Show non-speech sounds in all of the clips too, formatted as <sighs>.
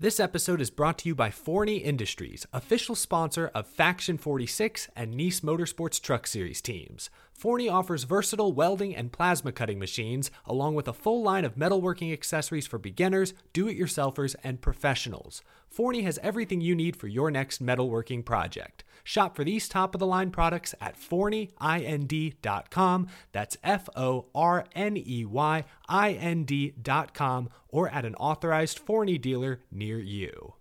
This episode is brought to you by Forney Industries, official sponsor of Faction 46 and Niece Motorsports Truck Series teams. Forney offers versatile welding and plasma cutting machines, along with a full line of metalworking accessories for beginners, do it yourselfers, and professionals. Forney has everything you need for your next metalworking project. Shop for these top of the line products at forneyind.com. That's F O R N E Y I N D.com or at an authorized Forney dealer near you.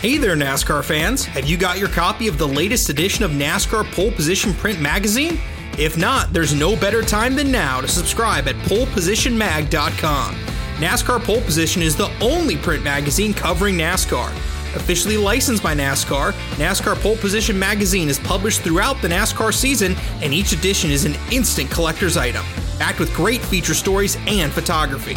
Hey there, NASCAR fans! Have you got your copy of the latest edition of NASCAR Pole Position Print Magazine? If not, there's no better time than now to subscribe at polepositionmag.com. NASCAR Pole Position is the only print magazine covering NASCAR. Officially licensed by NASCAR, NASCAR Pole Position magazine is published throughout the NASCAR season, and each edition is an instant collector's item, packed with great feature stories and photography.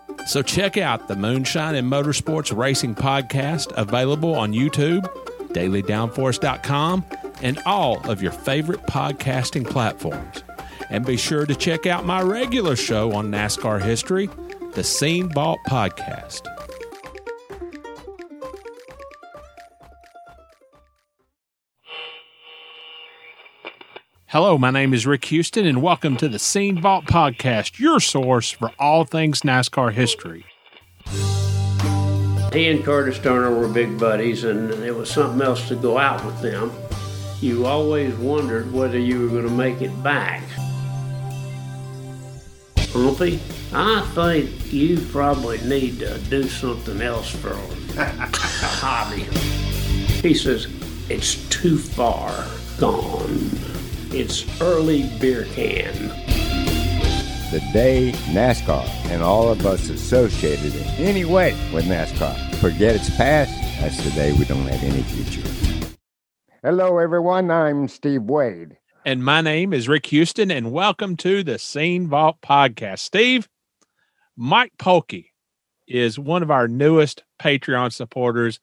So check out the Moonshine and Motorsports Racing Podcast, available on YouTube, dailydownforce.com, and all of your favorite podcasting platforms. And be sure to check out my regular show on NASCAR history, the Scene Vault Podcast. Hello, my name is Rick Houston, and welcome to the Scene Vault Podcast, your source for all things NASCAR history. He and Curtis Turner were big buddies, and it was something else to go out with them. You always wondered whether you were going to make it back. Humpy, I think you probably need to do something else for a <laughs> hobby. He says, it's too far gone. It's early beer can. the day NASCAR and all of us associated in any way with NASCAR forget its past, that's the day we don't have any future. Hello, everyone. I'm Steve Waid. And my name is Rick Houston, and welcome to the Scene Vault Podcast. Steve, Mike Polkey is one of our newest Patreon supporters,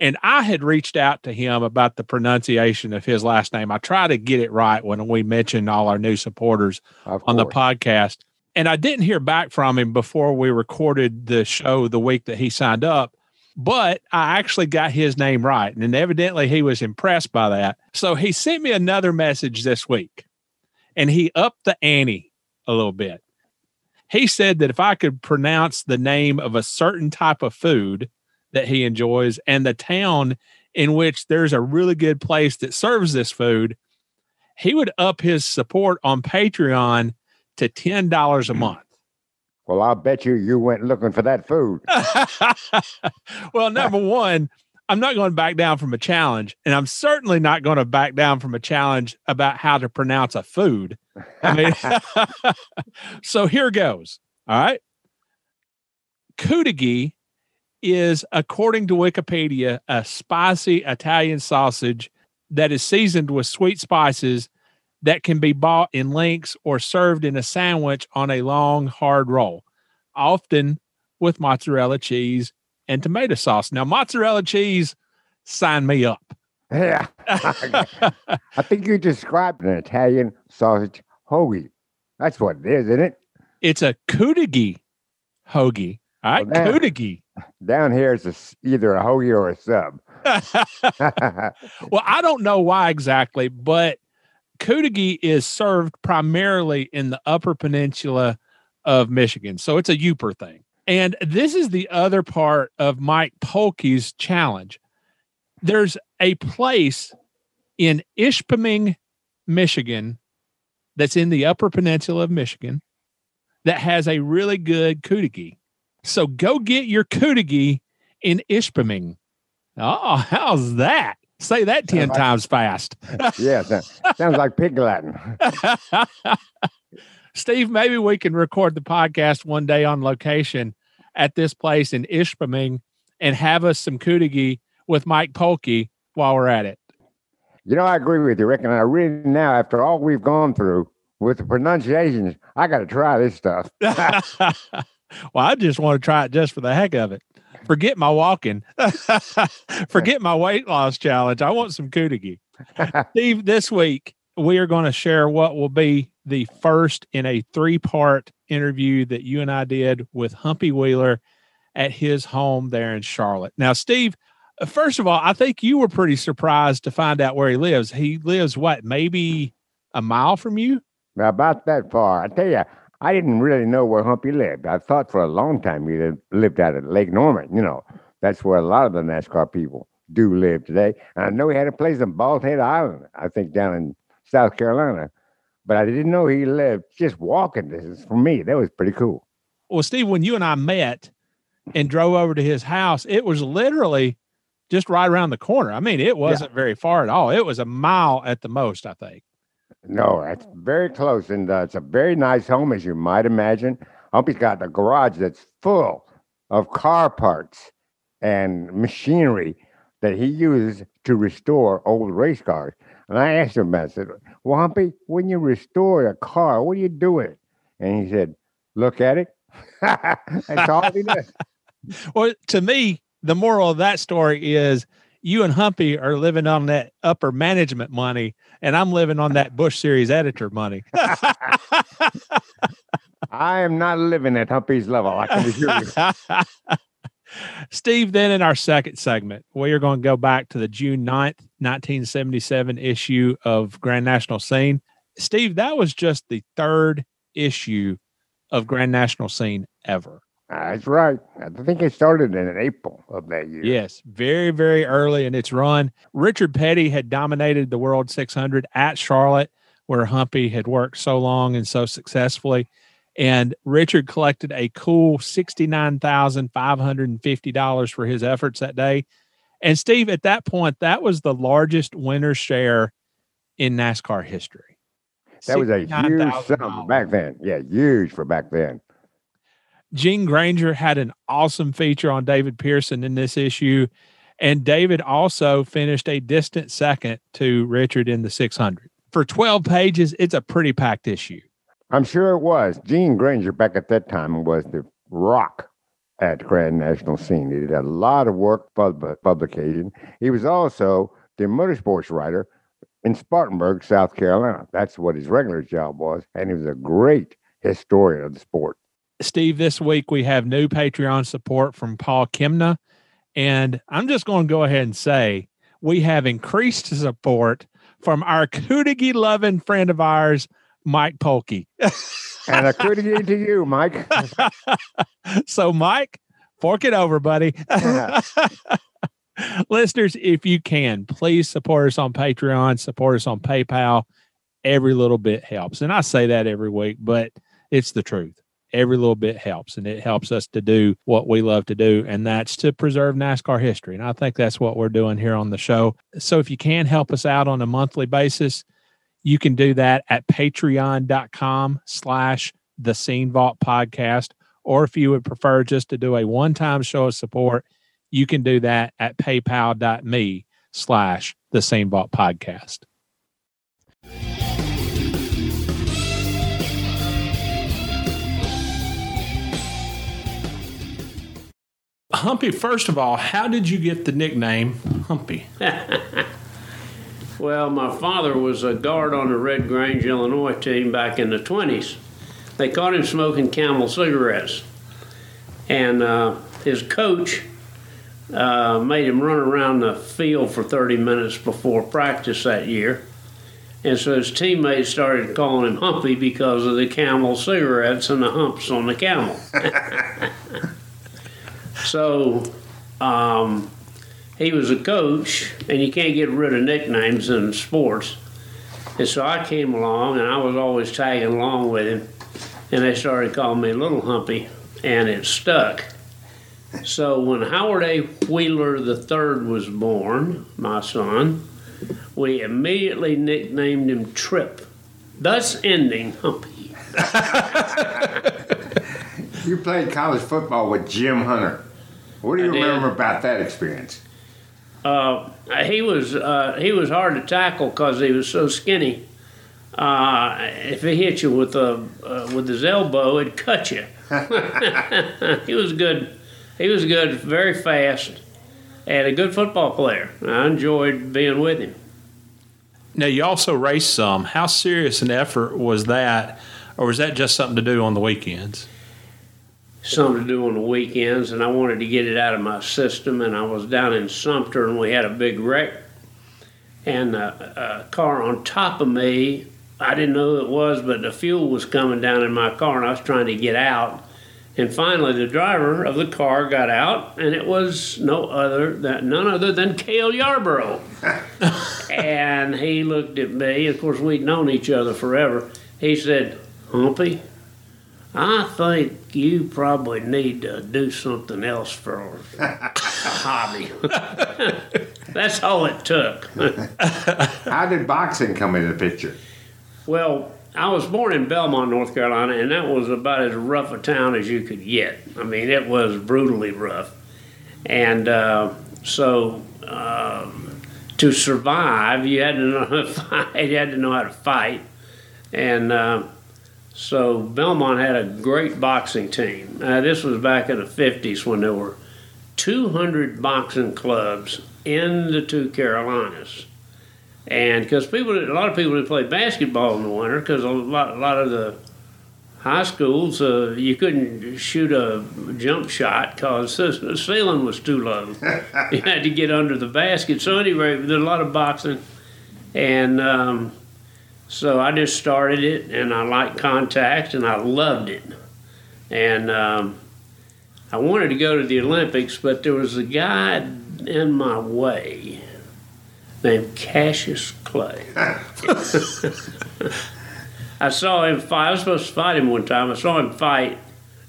and I had reached out to him about the pronunciation of his last name. I try to get it right when we mention all our new supporters on the podcast. And I didn't hear back from him before we recorded the show the week that he signed up, but I actually got his name right. And evidently he was impressed by that. So he sent me another message this week and he upped the ante a little bit. He said that if I could pronounce the name of a certain type of food, that he enjoys and the town in which there's a really good place that serves this food, he would up his support on Patreon to $10 a mm. month. Well, I'll bet you you went looking for that food. <laughs> well, number <laughs> one, I'm not going to back down from a challenge, and I'm certainly not going to back down from a challenge about how to pronounce a food. I mean, <laughs> so here goes. All right. Cudighi is, according to Wikipedia, a spicy Italian sausage that is seasoned with sweet spices that can be bought in links or served in a sandwich on a long, hard roll, often with mozzarella cheese and tomato sauce. Now, mozzarella cheese, sign me up. Yeah. <laughs> I think you described an Italian sausage hoagie. That's what it is, isn't it? It's a cudighi hoagie. All right, Well, that-. Down here, it's a either a hoagie or a sub. <laughs> well, I don't know why exactly, but cudighi is served primarily in the Upper Peninsula of Michigan, so it's a Yooper thing. And this is the other part of Mike Polke's challenge. There's a place in Ishpeming, Michigan, that's in the Upper Peninsula of Michigan that has a really good cudighi. So go get your cudighi in Ishpeming. Oh, how's that? Say that 10 like- times fast. <laughs> yeah, that sounds like pig Latin. <laughs> Steve, maybe we can record the podcast one day on location at this place in Ishpeming and have us some cudighi with Mike Polkey while we're at it. You know, I agree with you, Rick. And I really now, after all we've gone through with the pronunciations, I got to try this stuff. <laughs> well, I just want to try it just for the heck of it. Forget my walking. <laughs> Forget my weight loss challenge. I want some cudighi. <laughs> Steve, this week we are going to share what will be the first in a three part interview that you and I did with Humpy Wheeler at his home there in Charlotte. Now, Steve, first of all, I think you were pretty surprised to find out where he lives. He lives what, maybe a mile from you? About that far, I tell you, I didn't really know where Humpy lived. I thought for a long time he lived- out at Lake Norman. You know, that's where a lot of the NASCAR people do live today. And I know he had a place in Bald Head Island, I think down in South Carolina. But I didn't know he lived just walking distance from me. That was pretty cool. Well, Steve, when you and I met and drove over to his house, it was literally just right around the corner. I mean, it wasn't very far at all. It was a mile at the most, I think. No, that's very close, and uh, it's a very nice home, as you might imagine. Humpy's got a garage that's full of car parts and machinery that he uses to restore old race cars. And I asked him. I said, Well, Humpy, when you restore a car, what do you do it? And he said, Look at it. <laughs> that's all he does. <laughs> Well, to me, the moral of that story is you and Humpy are living on that upper management money, and I'm living on that Busch Series editor money. <laughs> I am not living at Humpy's level, I can assure you. <laughs> Steve, then in our second segment, we are going to go back to the June 9th, 1977 issue of Grand National Scene. Steve, that was just the third issue of Grand National Scene ever. That's right. I think it started in April of that year. Yes, very, very early in its run. Richard Petty had dominated the World 600 at Charlotte, where Humpy had worked so long and so successfully. And Richard collected a cool $69,550 for his efforts that day. And Steve, at that point, that was the largest winner share in NASCAR history. That was a huge sum back then. Yeah, huge for back then. Gene Granger had an awesome feature on David Pearson in this issue. And David also finished a distant second to Richard in the 600. For 12 pages, it's a pretty packed issue. I'm sure it was. Gene Granger back at that time was the rock at Grand National Scene. He did a lot of work for the publication. He was also the motorsports writer in Spartanburg, South Carolina. That's what his regular job was. And he was a great historian of the sport. Steve, this week we have new Patreon support from Paul Kimna. And I'm just going to go ahead and say we have increased support from our Cudighi loving friend of ours, Mike Polkey. <laughs> And a courtesy to you, Mike. <laughs> so, Mike, Fork it over, buddy. <laughs> Listeners, if you can, please support us on Patreon, support us on PayPal. Every little bit helps. And I say that every week, but it's the truth. Every little bit helps, and it helps us to do what we love to do, and that's to preserve NASCAR history. And I think that's what we're doing here on the show. So if you can help us out on a monthly basis, you can do that at patreon.com slash the scene vault podcast or if you would prefer just to do a one-time show of support you can do that at paypal.me slash the scene vault podcast humpy first of all how did you get the nickname humpy <laughs> Well, my father was a guard on the Red Grange, Illinois team back in the 20s. They caught him smoking camel cigarettes. And uh, his coach uh, made him run around the field for 30 minutes before practice that year. And so his teammates started calling him Humpy because of the camel cigarettes and the humps on the camel. <laughs> so um, he was a coach, and you can't get rid of nicknames in sports. And so I came along, and I was always tagging along with him, and they started calling me Little Humpy, and it stuck. So when Howard A. Wheeler III was born, my son, we immediately nicknamed him Trip, thus ending Humpy. <laughs> You played college football with Jim Hunter. What do you I did. remember about that experience? Uh, he was uh, he was hard to tackle because he was so skinny. Uh, if he hit you with a uh, with his elbow, it'd cut you. <laughs> he was good. He was good, very fast, and a good football player. I enjoyed being with him. Now you also race some. How serious an effort was that, or was that just something to do on the weekends? Something to do on the weekends, and I wanted to get it out of my system. And I was down in Sumter, and we had a big wreck, and a, a car on top of me. I didn't know who it was, but the fuel was coming down in my car, and I was trying to get out. And finally, the driver of the car got out, and it was no other than none other than Cale Yarborough. <laughs> and he looked at me. Of course, we'd known each other forever. He said, "Humpy, I think you probably need to do something else for a <laughs> hobby." That's all it took. <laughs> How did boxing come into the picture? Well, I was born in Belmont, North Carolina, and that was about as rough a town as you could get. I mean, it was brutally rough. And uh, so um, to survive, you had to know how to <laughs> fight. You had to know how to fight. And uh, so Belmont had a great boxing team. Uh, this was back in the 50s when there were 200 boxing clubs in the two Carolinas and because people, a lot of people didn't play basketball in the winter because a lot, a lot of the high schools uh, you couldn't shoot a jump shot because the ceiling was too low. <laughs> you had to get under the basket. So anyway, there's a lot of boxing, and um, so I just started it, and I liked contact, and I loved it, and. Um, I wanted to go to the Olympics, but there was a guy in my way named Cassius Clay. <laughs> I saw him fight. I was supposed to fight him one time. I saw him fight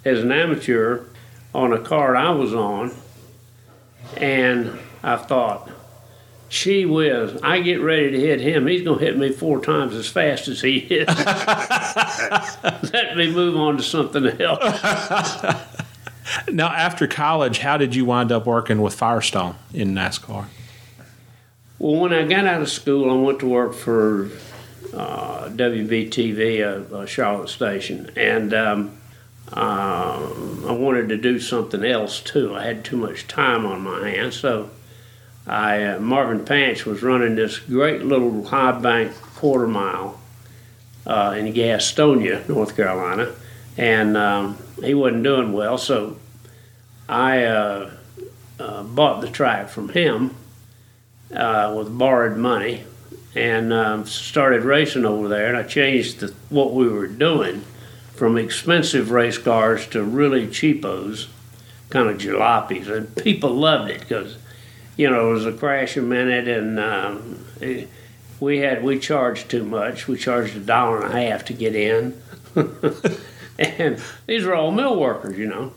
as an amateur on a card I was on, and I thought, "Gee whiz! I get ready to hit him. He's going to hit me four times as fast as he is." <laughs> Let me move on to something else. <laughs> Now, after college, how did you wind up working with Firestone in NASCAR? Well, when I got out of school, I went to work for uh, WBTV, a, a Charlotte station, and um, uh, I wanted to do something else too. I had too much time on my hands, so I uh, Marvin Panch was running this great little high bank quarter mile uh, in Gastonia, North Carolina, and um, he wasn't doing well, so I uh, uh, bought the track from him uh, with borrowed money and um, started racing over there. And I changed the, what we were doing from expensive race cars to really cheapos kind of jalopies, and people loved it because you know it was a crash a minute, and um, it, we had we charged too much. We charged a dollar and a half to get in, <laughs> and these were all mill workers, you know,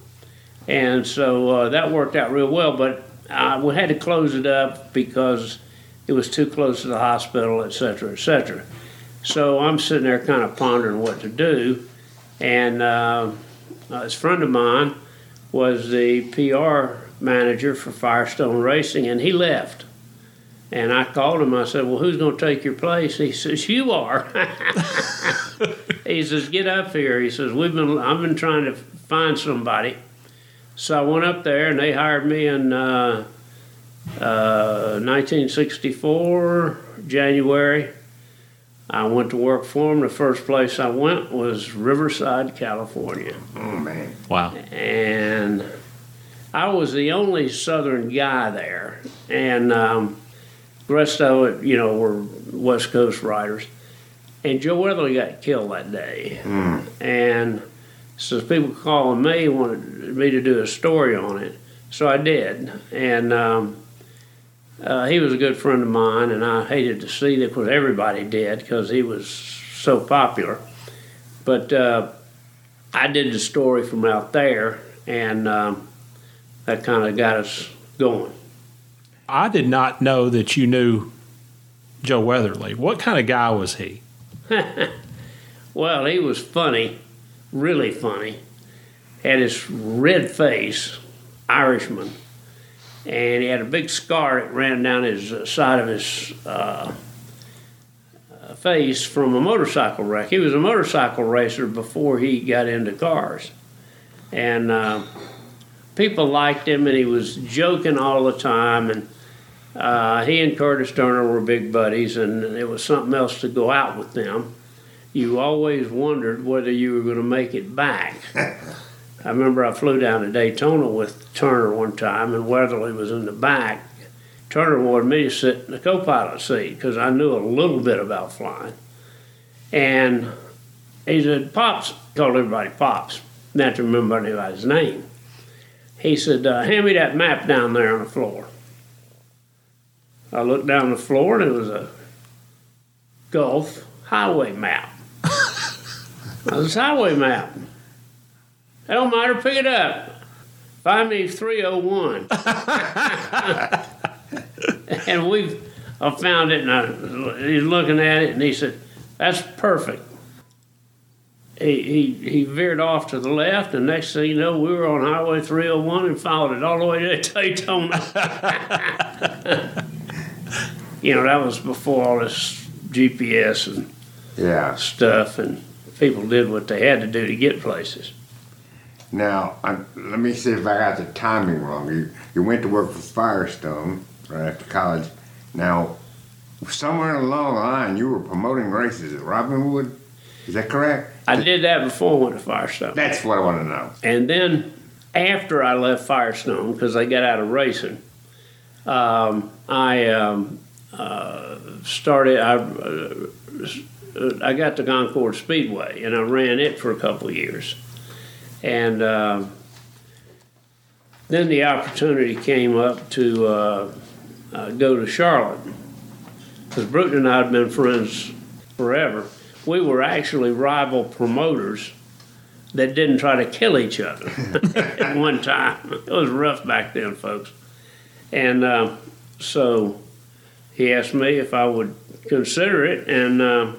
and so uh, that worked out real well. But uh, we had to close it up because it was too close to the hospital, et cetera, et cetera. So I'm sitting there kind of pondering what to do, and uh, this friend of mine was the PR manager for Firestone Racing, and he left. And I called him. I said, "Well, who's going to take your place?" He says, "You are." <laughs> he says, "Get up here." He says, "We've been. I've been trying to find somebody." So I went up there, and they hired me in uh, uh, 1964 January. I went to work for them. The first place I went was Riverside, California. Oh man. Wow. And I was the only Southern guy there. And um, the rest of it, you know, were West Coast riders. And Joe Weatherly got killed that day. And so people calling me wanted me to do a story on it. So I did. And um, uh, he was a good friend of mine, and I hated to see that because everybody did because he was so popular. But uh, I did the story from out there, and um, that kind of got us going. I did not know that you knew Joe Weatherly. What kind of guy was he? <laughs> Well, he was funny, really funny. Had his red face, Irishman, and he had a big scar that ran down his uh, side of his uh, uh, face from a motorcycle wreck. He was a motorcycle racer before he got into cars, and uh, people liked him, and he was joking all the time, and. Uh, he and Curtis Turner were big buddies, and it was something else to go out with them you always wondered whether you were going to make it back. <laughs> I remember I flew down to Daytona with Turner one time, and Weatherly was in the back. Turner wanted me to sit in the co-pilot seat because I knew a little bit about flying. And he said, "Pops," called everybody Pops. Not to remember anybody's name. He said, uh, "Hand me that map down there on the floor." I looked down the floor, and it was a Gulf highway map. This highway map. It don't matter, pick it up. Find me 301. <laughs> and we've I found it, and I, he's looking at it, and he said, That's perfect. He, he, he veered off to the left, and next thing you know, we were on Highway 301 and followed it all the way to <laughs> Daytona. <laughs> you know, that was before all this GPS and Yeah. stuff, and people did what they had to do to get places. Now, i let me see if I got the timing wrong. You you went to work for Firestone right after college. Now, somewhere along the line, you were promoting races at Robinwood. Is that correct? I did that before I went to Firestone. That's what I want to know. And then after I left Firestone, because I got out of racing, um, I um, uh, started. I, uh, I got to Concord Speedway, and I ran it for a couple of years. And uh, then the opportunity came up to uh, uh, go to Charlotte, because Bruton and I had been friends forever. We were actually rival promoters that didn't try to kill each other at <laughs> one time. It was rough back then, folks. And uh, so he asked me if I would consider it, and uh,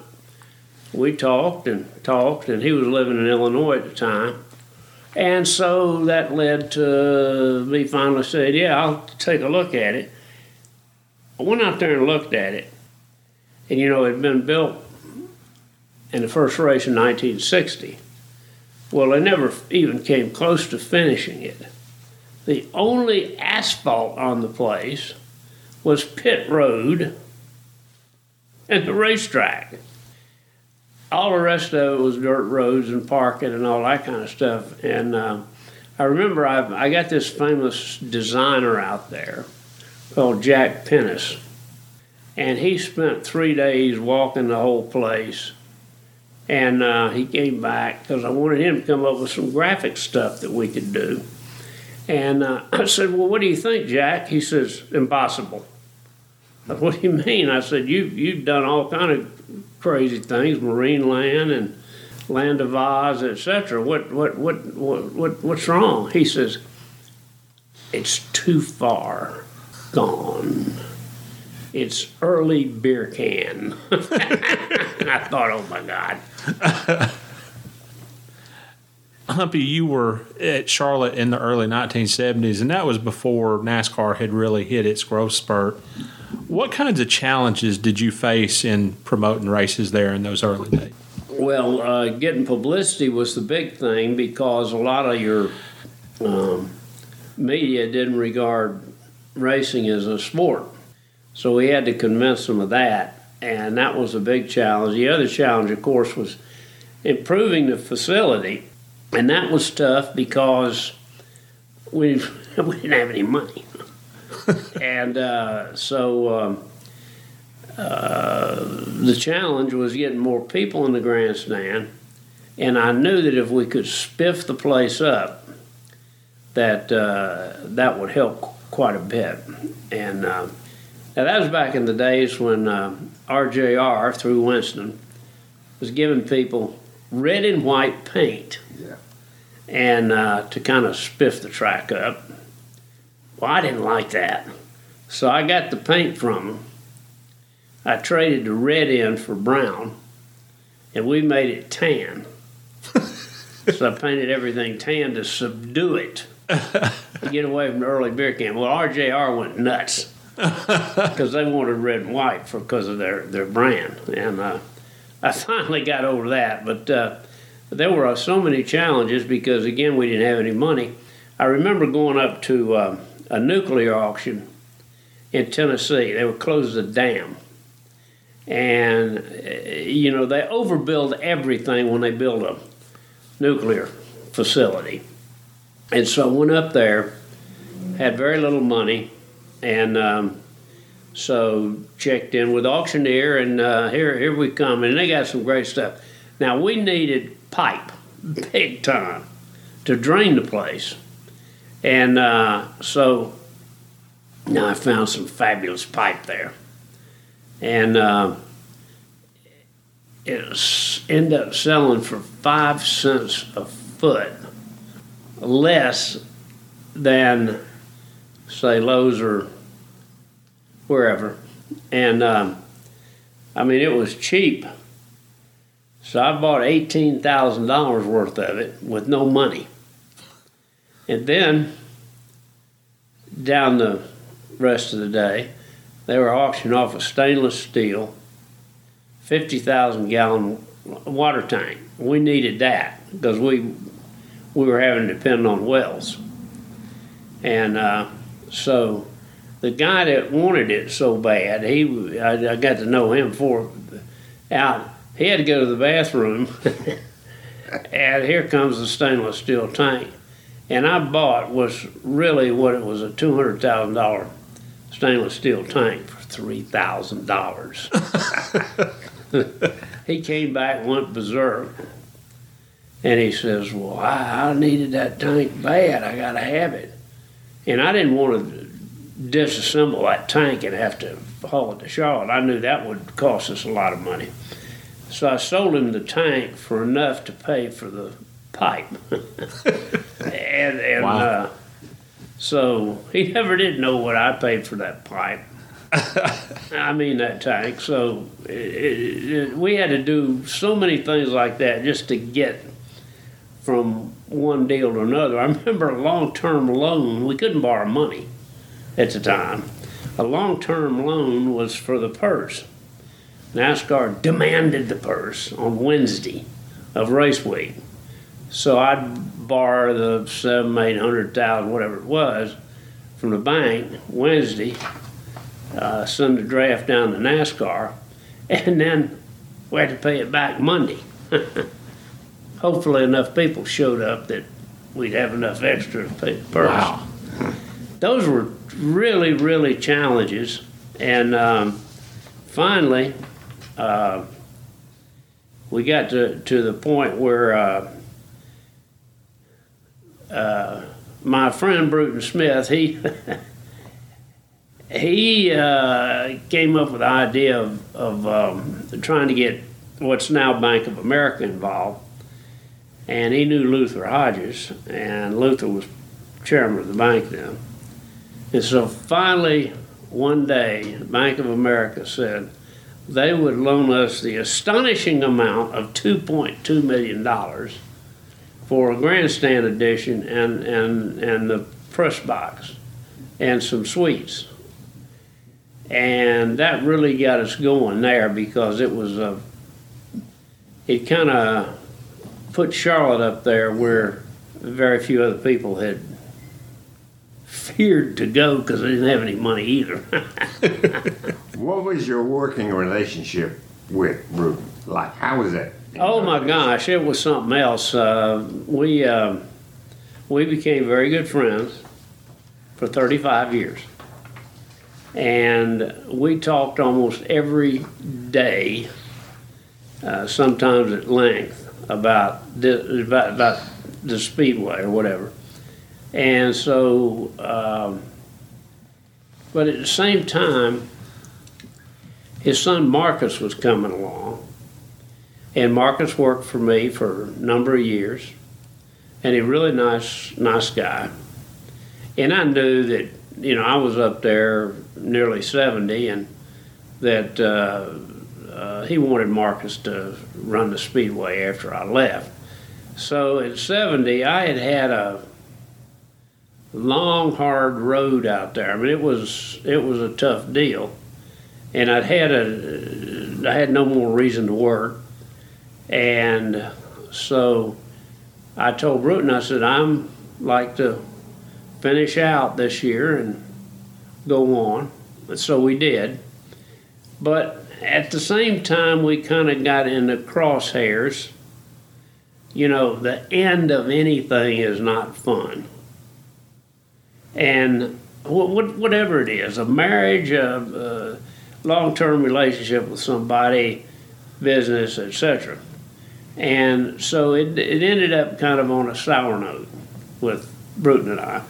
we talked and talked, and he was living in Illinois at the time. And so that led to me finally said, Yeah, I'll take a look at it. I went out there and looked at it, and you know, it had been built in the first race in 1960. Well, they never even came close to finishing it. The only asphalt on the place was pit road and the racetrack. All the rest of it was dirt roads and parking and all that kind of stuff. And uh, I remember I, I got this famous designer out there called Jack Pentes. And he spent three days walking the whole place. And uh, he came back because I wanted him to come up with some graphic stuff that we could do. And uh, <clears throat> I said, Well, what do you think, Jack? He says, Impossible. Said, what do you mean? I said, you, You've done all kind of crazy things, marine land and land of Oz, etc. What, what, what, what, what, what's wrong? He says, It's too far gone. It's early beer can. <laughs> I thought, oh my God. Humpy, you were at Charlotte in the early 1970s, and that was before NASCAR had really hit its growth spurt. What kinds of challenges did you face in promoting races there in those early days? Well, uh, getting publicity was the big thing because a lot of your um, media didn't regard racing as a sport. So we had to convince them of that, and that was a big challenge. The other challenge, of course, was improving the facility and that was tough because we <laughs> we didn't have any money, <laughs> and uh, so um, uh, the challenge was getting more people in the grandstand, and I knew that if we could spiff the place up, that uh, that would help quite a bit, and. Now that was back in the days when uh, RJR through Winston was giving people red and white paint and uh, to kind of spiff the track up. Well, I didn't like that. So I got the paint from them. I traded the red in for brown, and we made it tan. <laughs> so I painted everything tan to subdue it, to get away from the early beer can. Well, RJR went nuts <laughs> because they wanted red and white for because of their, their brand. And uh, I <laughs> finally got over that, but uh, there were uh, so many challenges because, again, we didn't have any money. I remember going up to uh, a nuclear auction in Tennessee. They were closed a dam. And, uh, you know, they overbuild everything when they build a nuclear facility. And so I went up there, had very little money, and um, so checked in with auctioneer, and uh, here here we come, and they got some great stuff. Now we needed pipe, <laughs> big time, to drain the place. And uh, so now I found some fabulous pipe there. And uh, it ended up selling for five cents a foot, less than, say, Lowe's or wherever. And um, I mean, it was cheap so I bought $18,000 worth of it with no money. And then, down the rest of the day, they were auctioning off a stainless steel 50,000 gallon water tank. We needed that because we, we were having to depend on wells. And uh, so the guy that wanted it so bad, he I, I got to know him for out he had to go to the bathroom, <laughs> and here comes the stainless steel tank. And I bought was really what it was a two hundred thousand dollar stainless steel tank for three thousand dollars. <laughs> he came back, went berserk, and he says, "Well, I, I needed that tank bad. I got to have it." And I didn't want to disassemble that tank and have to haul it to Charlotte. I knew that would cost us a lot of money. So I sold him the tank for enough to pay for the pipe. <laughs> and and wow. uh, so he never did know what I paid for that pipe. <laughs> I mean that tank. So it, it, it, we had to do so many things like that just to get from one deal to another. I remember a long-term loan. We couldn't borrow money at the time. A long-term loan was for the purse. NASCAR demanded the purse on Wednesday of race week. So I'd borrow the seven, eight hundred thousand, whatever it was, from the bank Wednesday, uh, send the draft down to NASCAR, and then we had to pay it back Monday. <laughs> Hopefully, enough people showed up that we'd have enough extra to pay the purse. Wow. Those were really, really challenges. And um, finally, uh, we got to, to the point where uh, uh, my friend Bruton Smith, he <laughs> he uh, came up with the idea of, of um, trying to get what's now Bank of America involved. And he knew Luther Hodges, and Luther was chairman of the bank then. And so finally, one day, Bank of America said they would loan us the astonishing amount of $2.2 million for a grandstand addition and, and, and the press box and some suites. And that really got us going there because it was a, it kind of put Charlotte up there where very few other people had feared to go because I didn't have any money either. <laughs> what was your working relationship with Bruton? Like, how was that? Oh my gosh, it was something else. Uh, we uh, we became very good friends for 35 years, and we talked almost every day, uh, sometimes at length about about, about the speedway or whatever. And so, um, but at the same time, his son Marcus was coming along. And Marcus worked for me for a number of years. And a really nice, nice guy. And I knew that, you know, I was up there nearly 70 and that uh, uh, he wanted Marcus to run the speedway after I left. So at 70, I had had a long, hard road out there. I mean, it was it was a tough deal, and I'd had a I had no more reason to work, and so I told Bruton, I said, I'm like to finish out this year and go on. And so we did, but at the same time, we kind of got in the crosshairs. You know, the end of anything is not fun and whatever it is a marriage, a, a long term relationship with somebody, business, etc. And so it, it ended up kind of on a sour note with Bruton and I.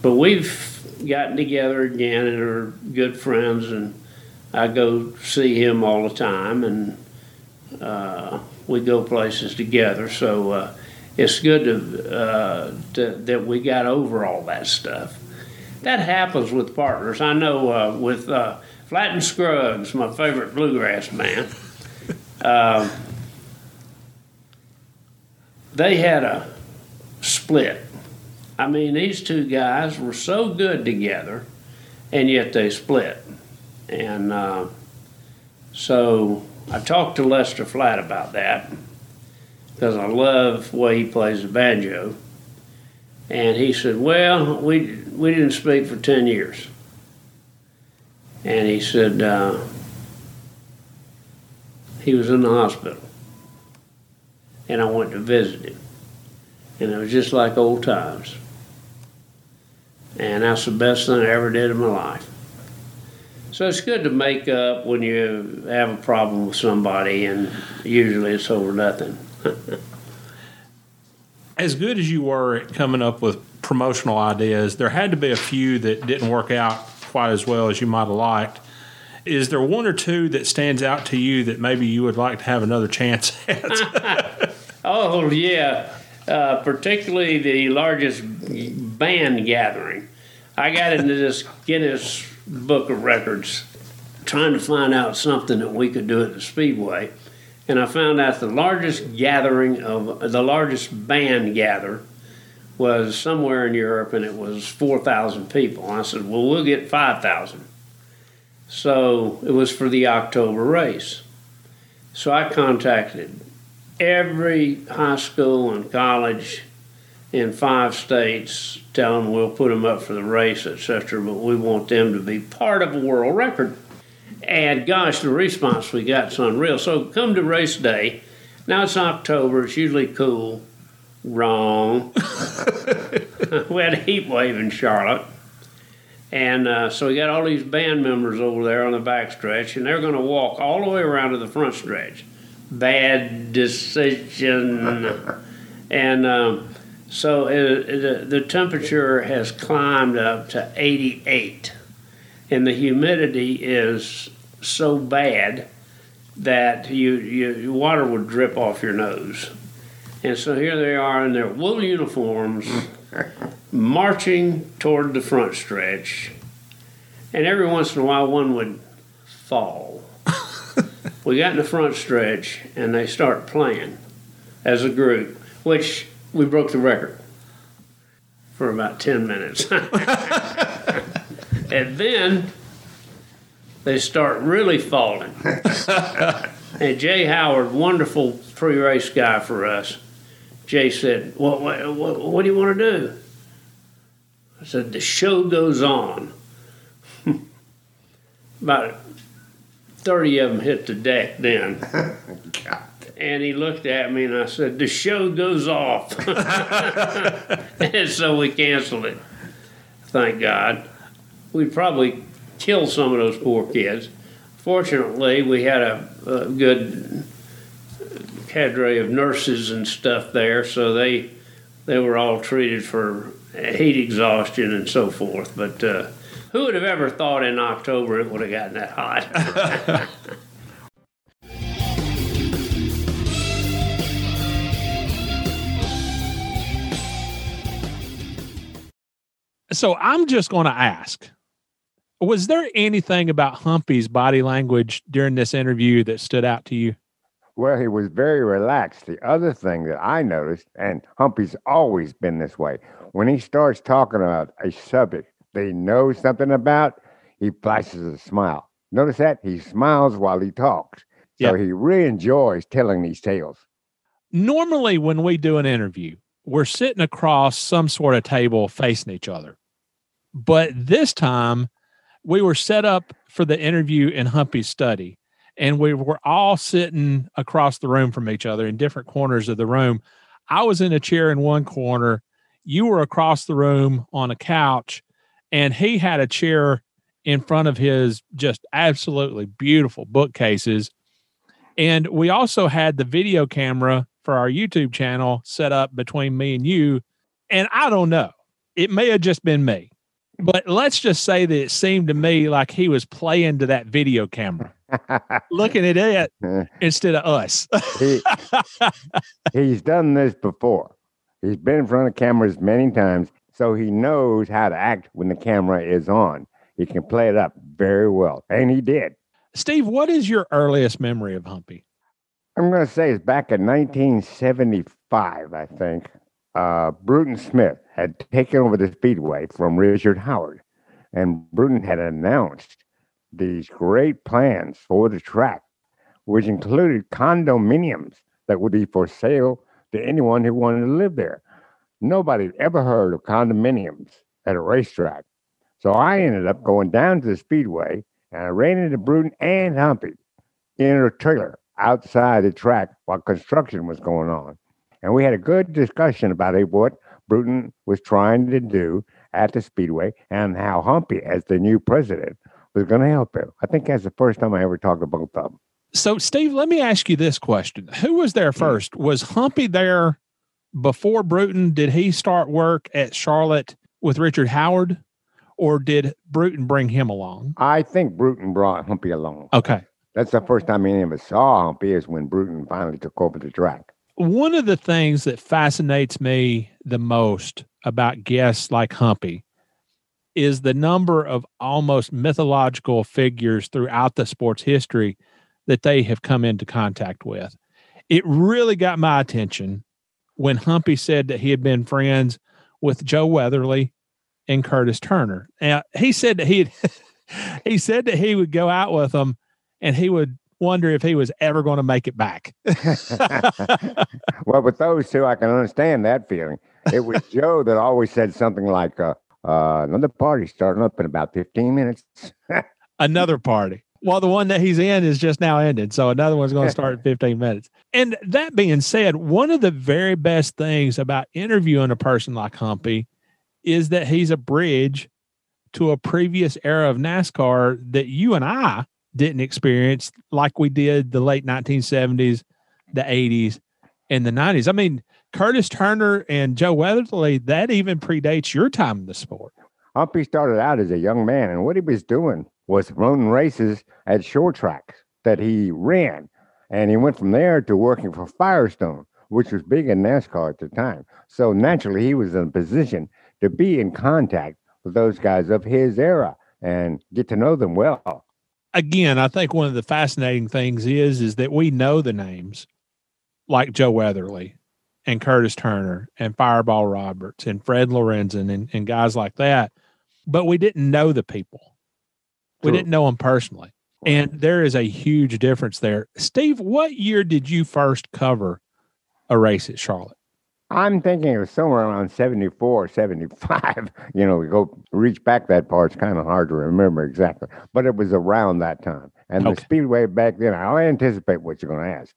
But we've gotten together again and are good friends, and I go see him all the time, and uh, we go places together. So uh, it's good to, uh, to, that we got over all that stuff. That happens with partners. I know uh, with uh, Flatt and Scruggs, my favorite bluegrass band. <laughs> Um, they had a split. I mean, these two guys were so good together, and yet they split. And uh, so I talked to Lester Flatt about that because I love the way he plays the banjo. And he said, Well, we, we didn't speak for 10 years. And he said, uh, He was in the hospital. And I went to visit him. And it was just like old times. And that's the best thing I ever did in my life. So it's good to make up when you have a problem with somebody, and usually it's over nothing. <laughs> as good as you were at coming up with promotional ideas, there had to be a few that didn't work out quite as well as you might have liked. Is there one or two that stands out to you that maybe you would like to have another chance <laughs> at? <laughs> oh, yeah. Uh, particularly the largest band gathering. I got into this Guinness Book of Records trying to find out something that we could do at the Speedway and I found out the largest gathering of the largest band gather was somewhere in Europe, and it was four thousand people. I said, "Well, we'll get five thousand. So it was for the October race. So I contacted every high school and college in five states, telling them we'll put them up for the race, etc. But we want them to be part of a world record. And gosh, the response we got is unreal. So come to race day. Now it's October. It's usually cool. Wrong. <laughs> we had a heat wave in Charlotte. And uh, so we got all these band members over there on the back stretch, and they're going to walk all the way around to the front stretch. Bad decision. <laughs> and um, So uh, the, the temperature has climbed up to 88, and the humidity is so bad that you, you water would drip off your nose. And so here they are in their wool uniforms, <laughs> marching toward the front stretch. And every once in a while, one would fall. <laughs> we got in the front stretch, and they start playing as a group, which we broke the record for about 10 minutes. <laughs> and then they start really falling. <laughs> and Jay Howard, wonderful pre race guy for us, Jay said, what, what, what, what do you want to do? I said, The show goes on. <laughs> About 30 of them hit the deck then. <laughs> and he looked at me and I said, The show goes off. and so we canceled it. Thank God. We probably killed some of those poor kids. Fortunately, we had a, a good cadre of nurses and stuff there, so they they were all treated for heat exhaustion and so forth. But uh, who would have ever thought in October it would have gotten that hot? <laughs> so I'm just going to ask was there anything about Humpy's body language during this interview that stood out to you? Well, he was very relaxed. The other thing that I noticed, and Humpy's always been this way, when he starts talking about a subject that he knows something about, he flashes a smile. Notice that? He smiles while he talks. So he really enjoys telling these tales. Normally, when we do an interview, we're sitting across some sort of table facing each other. But this time, we were set up for the interview in Humpy's study, and we were all sitting across the room from each other in different corners of the room. I was in a chair in one corner, you were across the room on a couch, and he had a chair in front of his just absolutely beautiful bookcases. And we also had the video camera for our YouTube channel set up between me and you. And I don't know, it may have just been me but let's just say that it seemed to me like he was playing to that video camera, <laughs> looking at it instead of us. he, he's done this before. He's been in front of cameras many times, so he knows how to act when the camera is on. He can play it up very well, and he did. Steve, what is your earliest memory of Humpy? I'm going to say it's back in 1975, I think uh, Bruton Smith had taken over the speedway from Richard Howard, and Bruton had announced these great plans for the track, which included condominiums that would be for sale to anyone who wanted to live there. Nobody had ever heard of condominiums at a racetrack. So I ended up going down to the speedway and I ran into Bruton and Humpy in a trailer outside the track while construction was going on. And we had a good discussion about what Bruton was trying to do at the Speedway and how Humpy, as the new president, was going to help him. I think that's the first time I ever talked to both of them. So, Steve, let me ask you this question Who was there first? Was Humpy there before Bruton? Did he start work at Charlotte with Richard Howard? Or did Bruton bring him along? I think Bruton brought Humpy along. Okay. That's the first time any of us saw Humpy is when Bruton finally took over the track one of the things that fascinates me the most about guests like Humpy is the number of almost mythological figures throughout the sports history that they have come into contact with. It really got my attention when Humpy said that he had been friends with Joe Weatherly and Curtis Turner. Now, he said that he <laughs> he said that he would go out with them and he would wonder if he was ever going to make it back. <laughs> <laughs> well, with those two, I can understand that feeling. It was <laughs> Joe that always said something like, uh, uh, another party starting up in about 15 minutes. another party. Well, the one that he's in is just now ended. So another one's going to start in 15 minutes. And that being said, one of the very best things about interviewing a person like Humpy is that he's a bridge to a previous era of NASCAR that you and I didn't experience like we did the late 1970s, the 80s, and the 90s. I mean, Curtis Turner and Joe Weatherly, that even predates your time in the sport. Humpy started out as a young man, and what he was doing was running races at short tracks that he ran. And he went from there to working for Firestone, which was big in NASCAR at the time. So naturally, he was in a position to be in contact with those guys of his era and get to know them well. Again, I think one of the fascinating things is is that we know the names like Joe Weatherly and Curtis Turner and Fireball Roberts and Fred Lorenzen and, and guys like that, but we didn't know the people. We True. didn't know them personally. And there is a huge difference there. Steve, what year did you first cover a race at Charlotte? I'm thinking it was somewhere around 74, 75. <laughs> You know, we go reach back that far. It's kind of hard to remember exactly, but it was around that time. And Okay. the speedway back then, I'll anticipate what you're going to ask.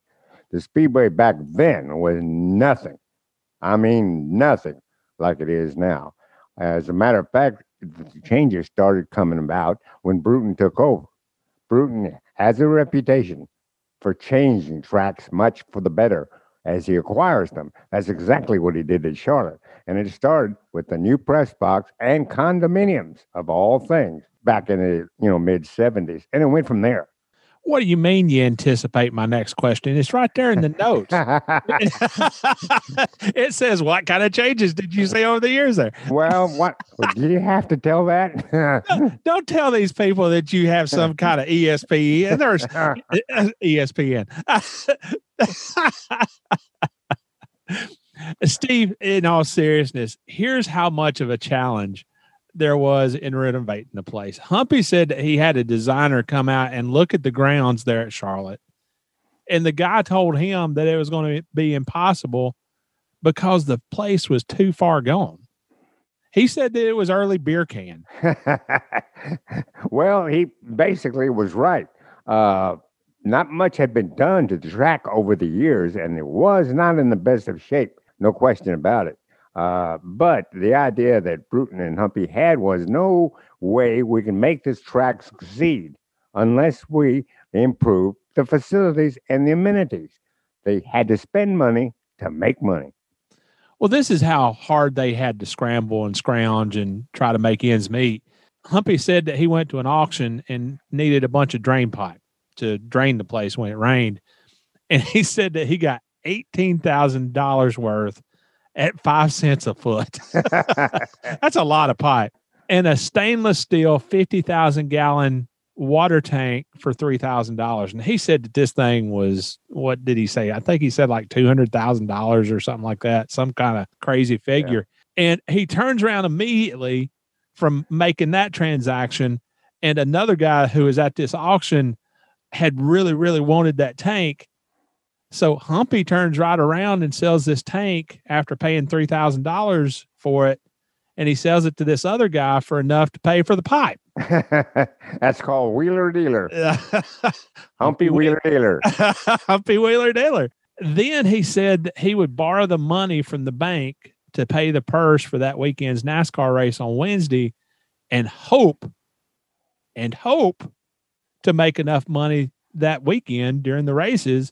The speedway back then was nothing. I mean, nothing like it is now. As a matter of fact, the changes started coming about when Bruton took over. Bruton has a reputation for changing tracks much for the better as he acquires them. That's exactly what he did in Charlotte. And it started with the new press box and condominiums of all things back in the you know mid 70s. And it went from there. What do you mean you anticipate my next question? It's right there in the notes. <laughs> it says, What kind of changes did you see over the years there? well, <laughs> what do you have to tell that? Don't tell these people that you have some kind of ESPN. There's <laughs> ESPN. <laughs> Steve, in all seriousness, here's how much of a challenge there was in renovating the place. Humpy said that he had a designer come out and look at the grounds there at Charlotte. And the guy told him that it was going to be impossible because the place was too far gone. He said that it was early beer can. <laughs> well, he basically was right. Uh, not much had been done to the track over the years, and it was not in the best of shape, no question about it. Uh, but the idea that Bruton and Humpy had was no way we can make this track succeed unless we improve the facilities and the amenities. They had to spend money to make money. Well, this is how hard they had to scramble and scrounge and try to make ends meet. Humpy said that he went to an auction and needed a bunch of drain pipe to drain the place when it rained. And he said that he got $18,000 worth at five cents a foot. <laughs> That's a lot of pipe. And a stainless steel 50,000 gallon water tank for $3,000. And he said that this thing was, what did he say? I think he said like $200,000 or something like that, some kind of crazy figure. And he turns around immediately from making that transaction. And another guy who was at this auction had really, really wanted that tank. So Humpy turns right around and sells this tank after paying $3,000 for it. And he sells it to this other guy for enough to pay for the pipe. <laughs> That's called Wheeler Dealer. <laughs> Humpy Wheeler Dealer. <laughs> Humpy Wheeler Dealer. Then he said that he would borrow the money from the bank to pay the purse for that weekend's NASCAR race on Wednesday and hope and hope to make enough money that weekend during the races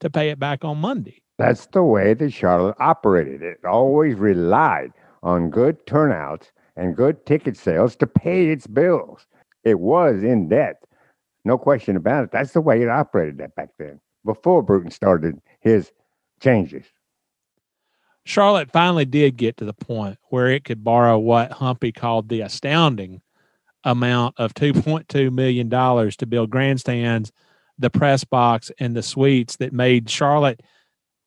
to pay it back on Monday. That's the way that Charlotte operated. It always relied on good turnouts and good ticket sales to pay its bills. It was in debt. No question about it. That's the way it operated that back then, before Bruton started his changes. Charlotte finally did get to the point where it could borrow what Humpy called the astounding amount of $2.2 million to build grandstands, the press box, and the suites that made Charlotte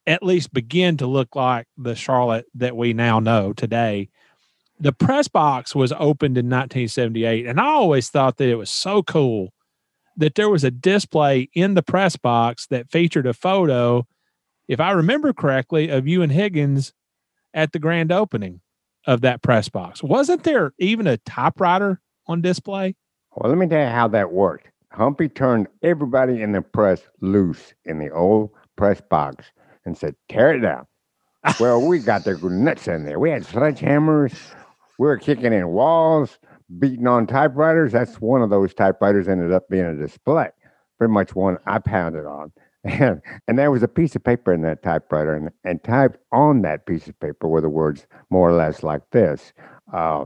at least begin to look like the Charlotte that we now know today. The press box was opened in 1978, and I always thought that it was so cool that there was a display in the press box that featured a photo, if I remember correctly, of you and Higgins at the grand opening of that press box. Wasn't there even a typewriter on display? Well, let me tell you how that worked. Humpy turned everybody in the press loose in the old press box and said, tear it down. <laughs> well, we got their nuts in there. We had sledgehammers. We were kicking in walls, beating on typewriters. That's one of those typewriters ended up being a display. Pretty much one I pounded on. <laughs> And, and there was a piece of paper in that typewriter, and, and typed on that piece of paper were the words more or less like this uh,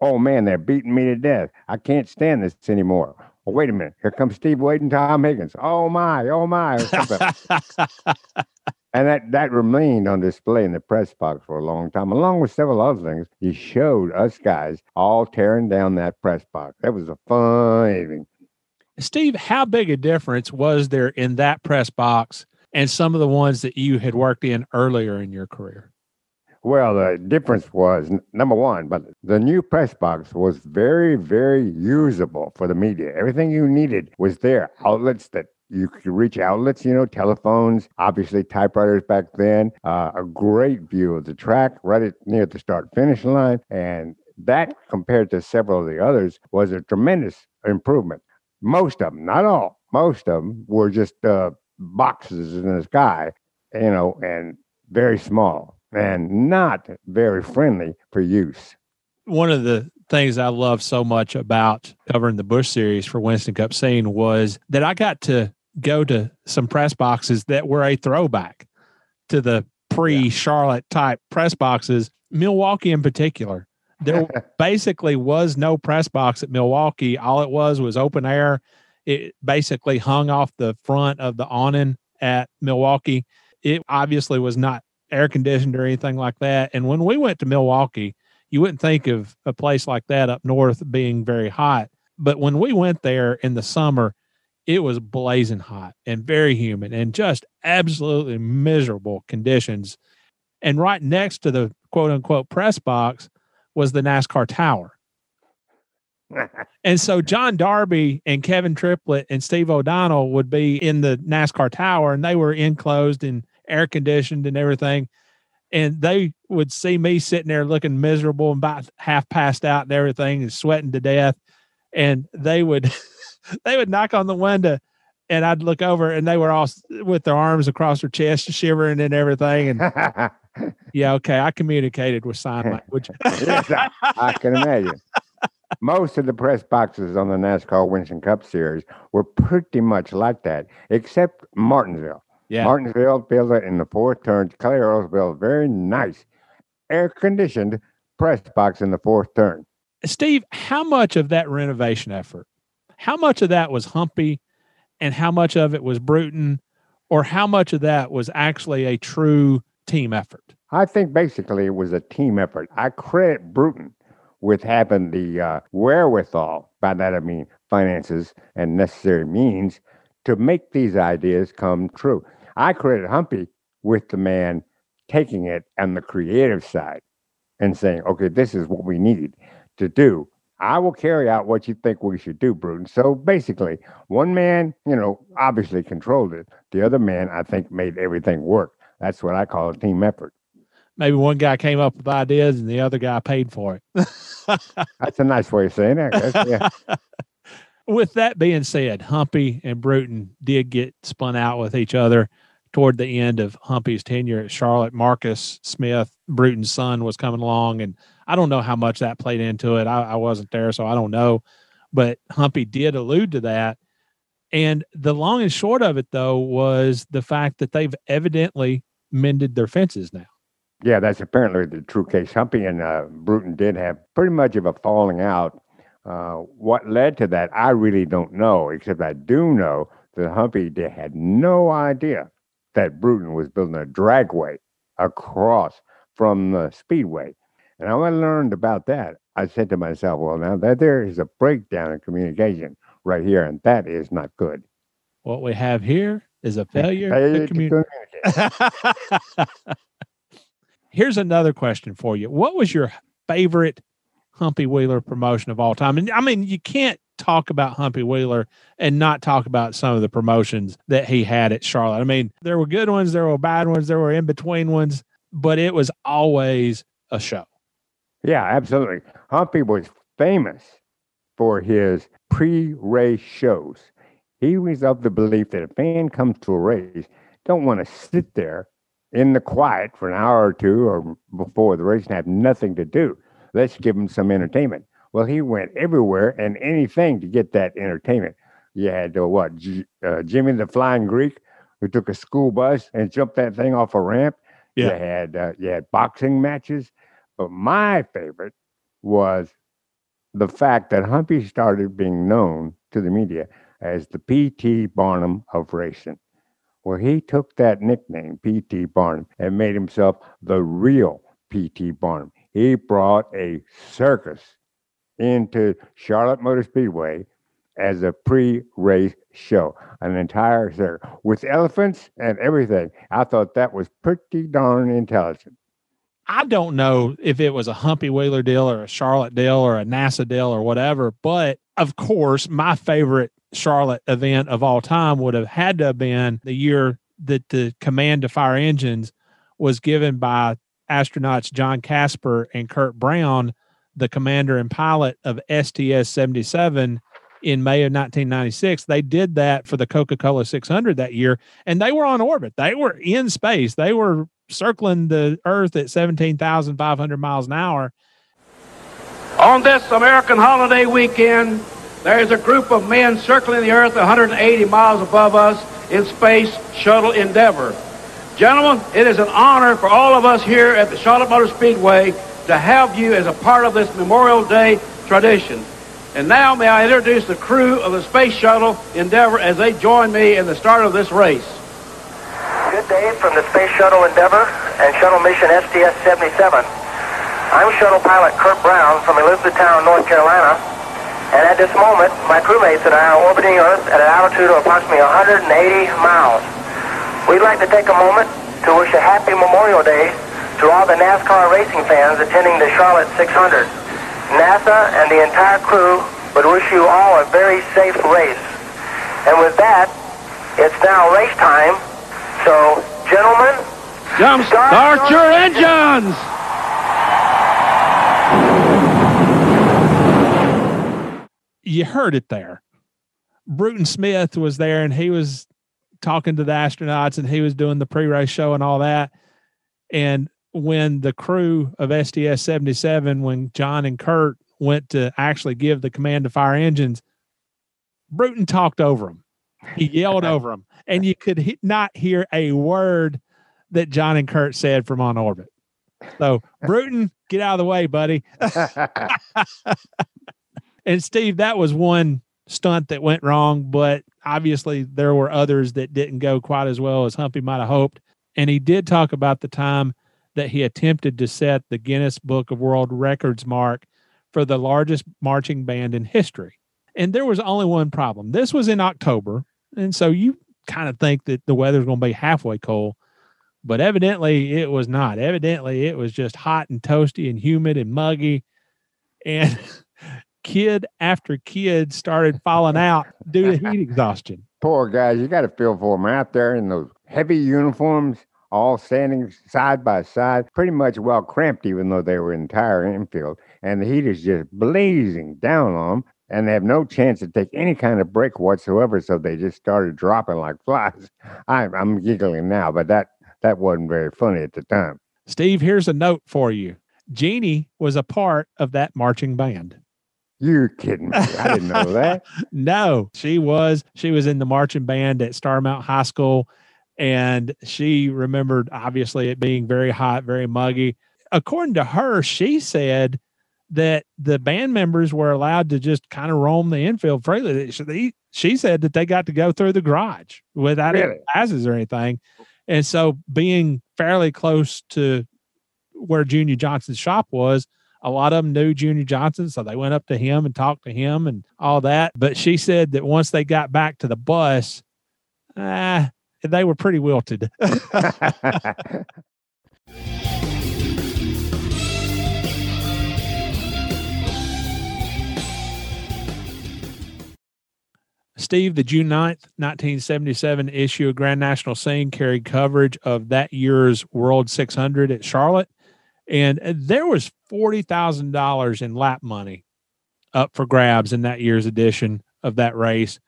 Oh man, they're beating me to death. I can't stand this anymore. Oh, wait a minute. Here comes Steve Waid and Tom Higgins. Oh my, oh my. <laughs> and that, that remained on display in the press box for a long time, along with several other things. He showed us guys all tearing down that press box. That was a fun evening. Steve, how big a difference was there in that press box and some of the ones that you had worked in earlier in your career? Well, the difference was number one, but the new press box was very, very usable for the media. Everything you needed was there. Outlets that you could reach outlets, you know, telephones, obviously typewriters back then, uh, a great view of the track right at, near the start finish line. And that, compared to several of the others, was a tremendous improvement. Most of them, not all, most of them were just uh, boxes in the sky, you know, and very small and not very friendly for use. One of the things I love so much about covering the Busch Series for Winston Cup scene was that I got to go to some press boxes that were a throwback to the pre Charlotte type press boxes, Milwaukee in particular. There <laughs> basically was no press box at Milwaukee. All it was was open air. It basically hung off the front of the awning at Milwaukee. It obviously was not air conditioned or anything like that. And when we went to Milwaukee, you wouldn't think of a place like that up north being very hot. But when we went there in the summer, it was blazing hot and very humid and just absolutely miserable conditions. And right next to the quote unquote press box was the NASCAR tower. <laughs> and so John Darby and Kevin Triplett and Steve O'Donnell would be in the NASCAR tower and they were enclosed and air conditioned and everything. And they would see me sitting there looking miserable and about half passed out and everything and sweating to death. And they would <laughs> they would knock on the window and I'd look over and they were all with their arms across their chest, shivering and everything. And <laughs> yeah, okay, I communicated with sign <laughs> language. yes, I, I, can imagine. Most of the press boxes on the NASCAR Winston Cup Series were pretty much like that, except Martinsville. Yeah. Martinsville built it in the fourth turn. Clay Earles built very nice, air conditioned press box in the fourth turn. Steve, how much of that renovation effort, how much of that was Humpy and how much of it was Bruton, or how much of that was actually a true team effort? I think basically it was a team effort. I credit Bruton with having the uh, wherewithal, by that I mean finances and necessary means, to make these ideas come true. I credit Humpy with the man taking it on the creative side and saying, okay, this is what we need to do. I will carry out what you think we should do, Bruton. So basically, one man, you know, obviously controlled it. The other man, I think, made everything work. That's what I call a team effort. Maybe one guy came up with ideas and the other guy paid for it. <laughs> That's a nice way of saying it. Yeah. <laughs> with that being said, Humpy and Bruton did get spun out with each other toward the end of Humpy's tenure at Charlotte, Marcus Smith, Bruton's son, was coming along. And I don't know how much that played into it. I, I wasn't there, so I don't know. But Humpy did allude to that. And the long and short of it, though, was the fact that they've evidently mended their fences now. Yeah, that's apparently the true case. Humpy and uh, Bruton did have pretty much of a falling out. Uh, what led to that, I really don't know, except I do know that Humpy had no idea that Bruton was building a dragway across from the speedway. And when I learned about that, I said to myself, well, now that there is a breakdown in communication right here, and that is not good. What we have here is a failure, failure to communicate. communicate. <laughs> Here's another question for you. What was your favorite Humpy Wheeler promotion of all time? And I mean, you can't talk about Humpy Wheeler and not talk about some of the promotions that he had at Charlotte. I mean, there were good ones, there were bad ones, there were in between ones, but it was always a show. Yeah, absolutely. Humpy was famous for his pre race shows. He was of the belief that a fan comes to a race, don't want to sit there in the quiet for an hour or two or before the race and have nothing to do. Let's give them some entertainment. Well, he went everywhere and anything to get that entertainment. You had uh, what G- uh, Jimmy the Flying Greek who took a school bus and jumped that thing off a ramp. Yeah. You had uh, you had boxing matches, but my favorite was the fact that Humpy started being known to the media as the P.T. Barnum of racing. Well, he took that nickname, P.T. Barnum, and made himself the real P.T. Barnum. He brought a circus into Charlotte Motor Speedway as a pre-race show, an entire circus with elephants and everything. I thought that was pretty darn intelligent. I don't know if it was a Humpy Wheeler deal or a Charlotte deal or a NASA deal or whatever, but of course, my favorite Charlotte event of all time would have had to have been the year that the command to fire engines was given by astronauts John Casper and Kurt Brown, the commander and pilot of STS 77 in May of 1996. They did that for the Coca Cola 600 that year, and they were on orbit. They were in space. They were circling the Earth at 17,500 miles an hour. On this American holiday weekend, there is a group of men circling the Earth 180 miles above us in Space Shuttle Endeavour. Gentlemen, it is an honor for all of us here at the Charlotte Motor Speedway to have you as a part of this Memorial Day tradition. And now may I introduce the crew of the Space Shuttle Endeavour as they join me in the start of this race. Good day from the Space Shuttle Endeavour and Shuttle Mission STS-77. I'm Shuttle Pilot Kurt Brown from Elizabethtown, North Carolina. And at this moment, my crewmates and I are orbiting Earth at an altitude of approximately 180 miles. We'd like to take a moment to wish a happy Memorial Day to all the NASCAR racing fans attending the Charlotte 600. NASA and the entire crew would wish you all a very safe race. And with that, it's now race time. So, gentlemen, Jump start your engines! You heard it there. Bruton Smith was there and he was talking to the astronauts and he was doing the pre-race show and all that. And when the crew of STS 77, when John and Kurt went to actually give the command to fire engines, Bruton talked over them. He yelled <laughs> over them, and you could he- not hear a word that John and Kurt said from on orbit. So, <laughs> Bruton, get out of the way, buddy. <laughs> and Steve, that was one stunt that went wrong, but obviously there were others that didn't go quite as well as Humpy might have hoped. And he did talk about the time that he attempted to set the Guinness Book of World Records mark for the largest marching band in history. And there was only one problem. This was in October. And so you kind of think that the weather's going to be halfway cold, but evidently it was not. Evidently it was just hot and toasty and humid and muggy. And <laughs> kid after kid started falling out due to heat <laughs> exhaustion. Poor guys, you got to feel for them out there in those heavy uniforms, all standing side by side, pretty much well cramped, even though they were entire infield. And the heat is just blazing down on them, and they have no chance to take any kind of break whatsoever. So they just started dropping like <laughs> flies. I'm, I'm giggling now, but that that wasn't very funny at the time. Steve, here's a note for you. Jeannie was a part of that marching band. You're kidding me. I didn't know that. <laughs> no, she was. She was in the marching band at Starmount High School. And she remembered obviously it being very hot, very muggy. According to her, she said that the band members were allowed to just kind of roam the infield freely. She, she said that they got to go through the garage without any passes or anything. And so, being fairly close to where Junior Johnson's shop was, a lot of them knew Junior Johnson. So they went up to him and talked to him and all that. But she said that once they got back to the bus, ah, they were pretty wilted. <laughs> Steve, the June 9th, 1977 issue of Grand National Scene carried coverage of that year's World 600 at Charlotte. And there was $40,000 in lap money up for grabs in that year's edition of that race,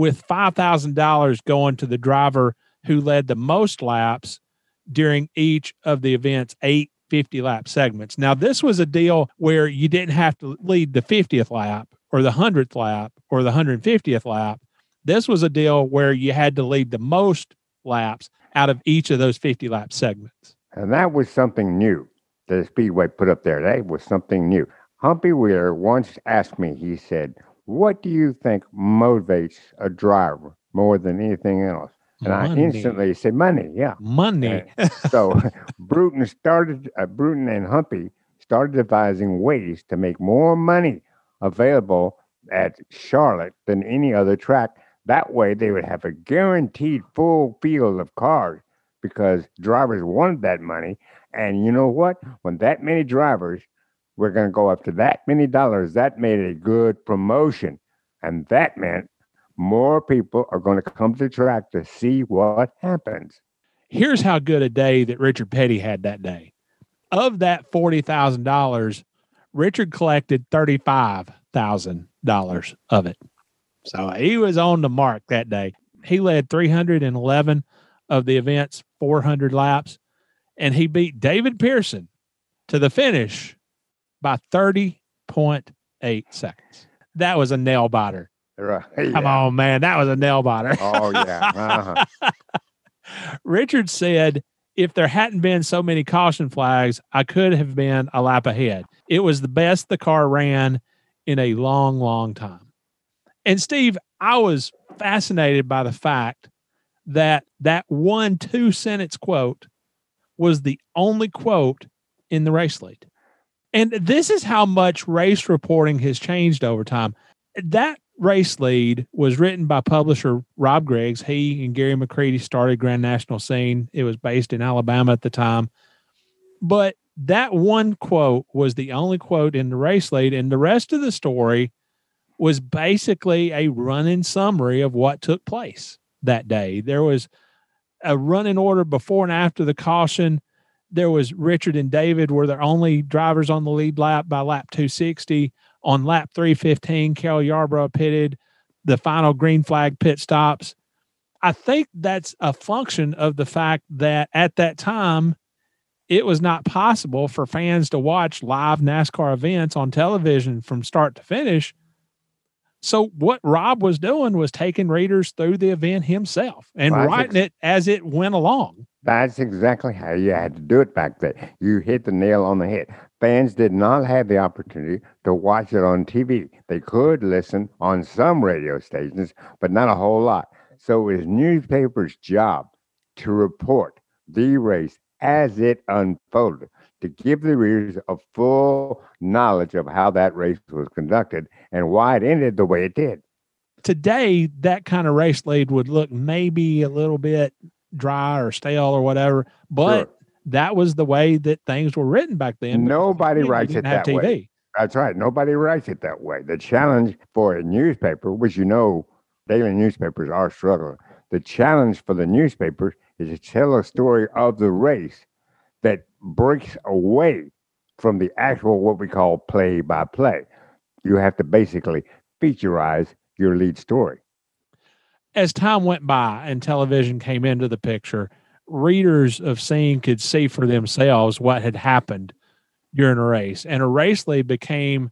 with $5,000 going to the driver who led the most laps during each of the event's eight 50 lap segments. Now, this was a deal where you didn't have to lead the 50th lap or the 100th lap or the 150th lap. This was a deal where you had to lead the most laps out of each of those 50 lap segments. And that was something new. The Speedway put up there. That was something new. Humpy Wheeler once asked me, he said, What do you think motivates a driver more than anything else? And Money. I instantly said, Money, yeah. Money. <laughs> so <laughs> Bruton started, uh, Bruton and Humpy started devising ways to make more money available at Charlotte than any other track. That way, they would have a guaranteed full field of cars because drivers wanted that money. And you know what? When that many drivers were going to go up to that many dollars, that made a good promotion. And that meant more people are going to come to the track to see what happens. Here's how good a day that Richard Petty had that day. Of that $40,000, Richard collected $35,000 of it. So he was on the mark that day. He led 311 of the event's 400 laps, and he beat David Pearson to the finish by 30.8 seconds. That was a nail biter. Right. Come on, man. That was a nail biter. Oh, yeah. Uh-huh. <laughs> Richard said, if there hadn't been so many caution flags, I could have been a lap ahead. It was the best the car ran in a long, long time. And Steve, I was fascinated by the fact that that one two sentence quote was the only quote in the race lead. And this is how much race reporting has changed over time. That race lead was written by publisher Rob Griggs. He and Gary McCready started Grand National Scene. It was based in Alabama at the time. But that one quote was the only quote in the race lead, and the rest of the story was basically a running summary of what took place that day. There was a running order before and after the caution. There was Richard and David were their only drivers on the lead lap by lap 260. On lap 315, Cale Yarborough pitted the final green flag pit stops. I think that's a function of the fact that at that time, it was not possible for fans to watch live NASCAR events on television from start to finish. So, what Rob was doing was taking readers through the event himself and Well, writing think- it as it went along. That's exactly how you had to do it back then. You hit the nail on the head. Fans did not have the opportunity to watch it on TV. They could listen on some radio stations, but not a whole lot. So it was newspapers' job to report the race as it unfolded, to give the readers a full knowledge of how that race was conducted and why it ended the way it did. Today, that kind of race lead would look maybe a little bit dry or stale or whatever, but Sure. that was the way that things were written back then. Nobody writes it that way. That's right. Nobody writes it that way. The challenge for a newspaper, which you know, daily newspapers are struggling. The challenge for the newspapers is to tell a story of the race breaks away from the actual what we call play by play. You have to basically featureize your lead story. as time went by and television came into the picture, readers of Scene could see for themselves what had happened during a race. And a race lead became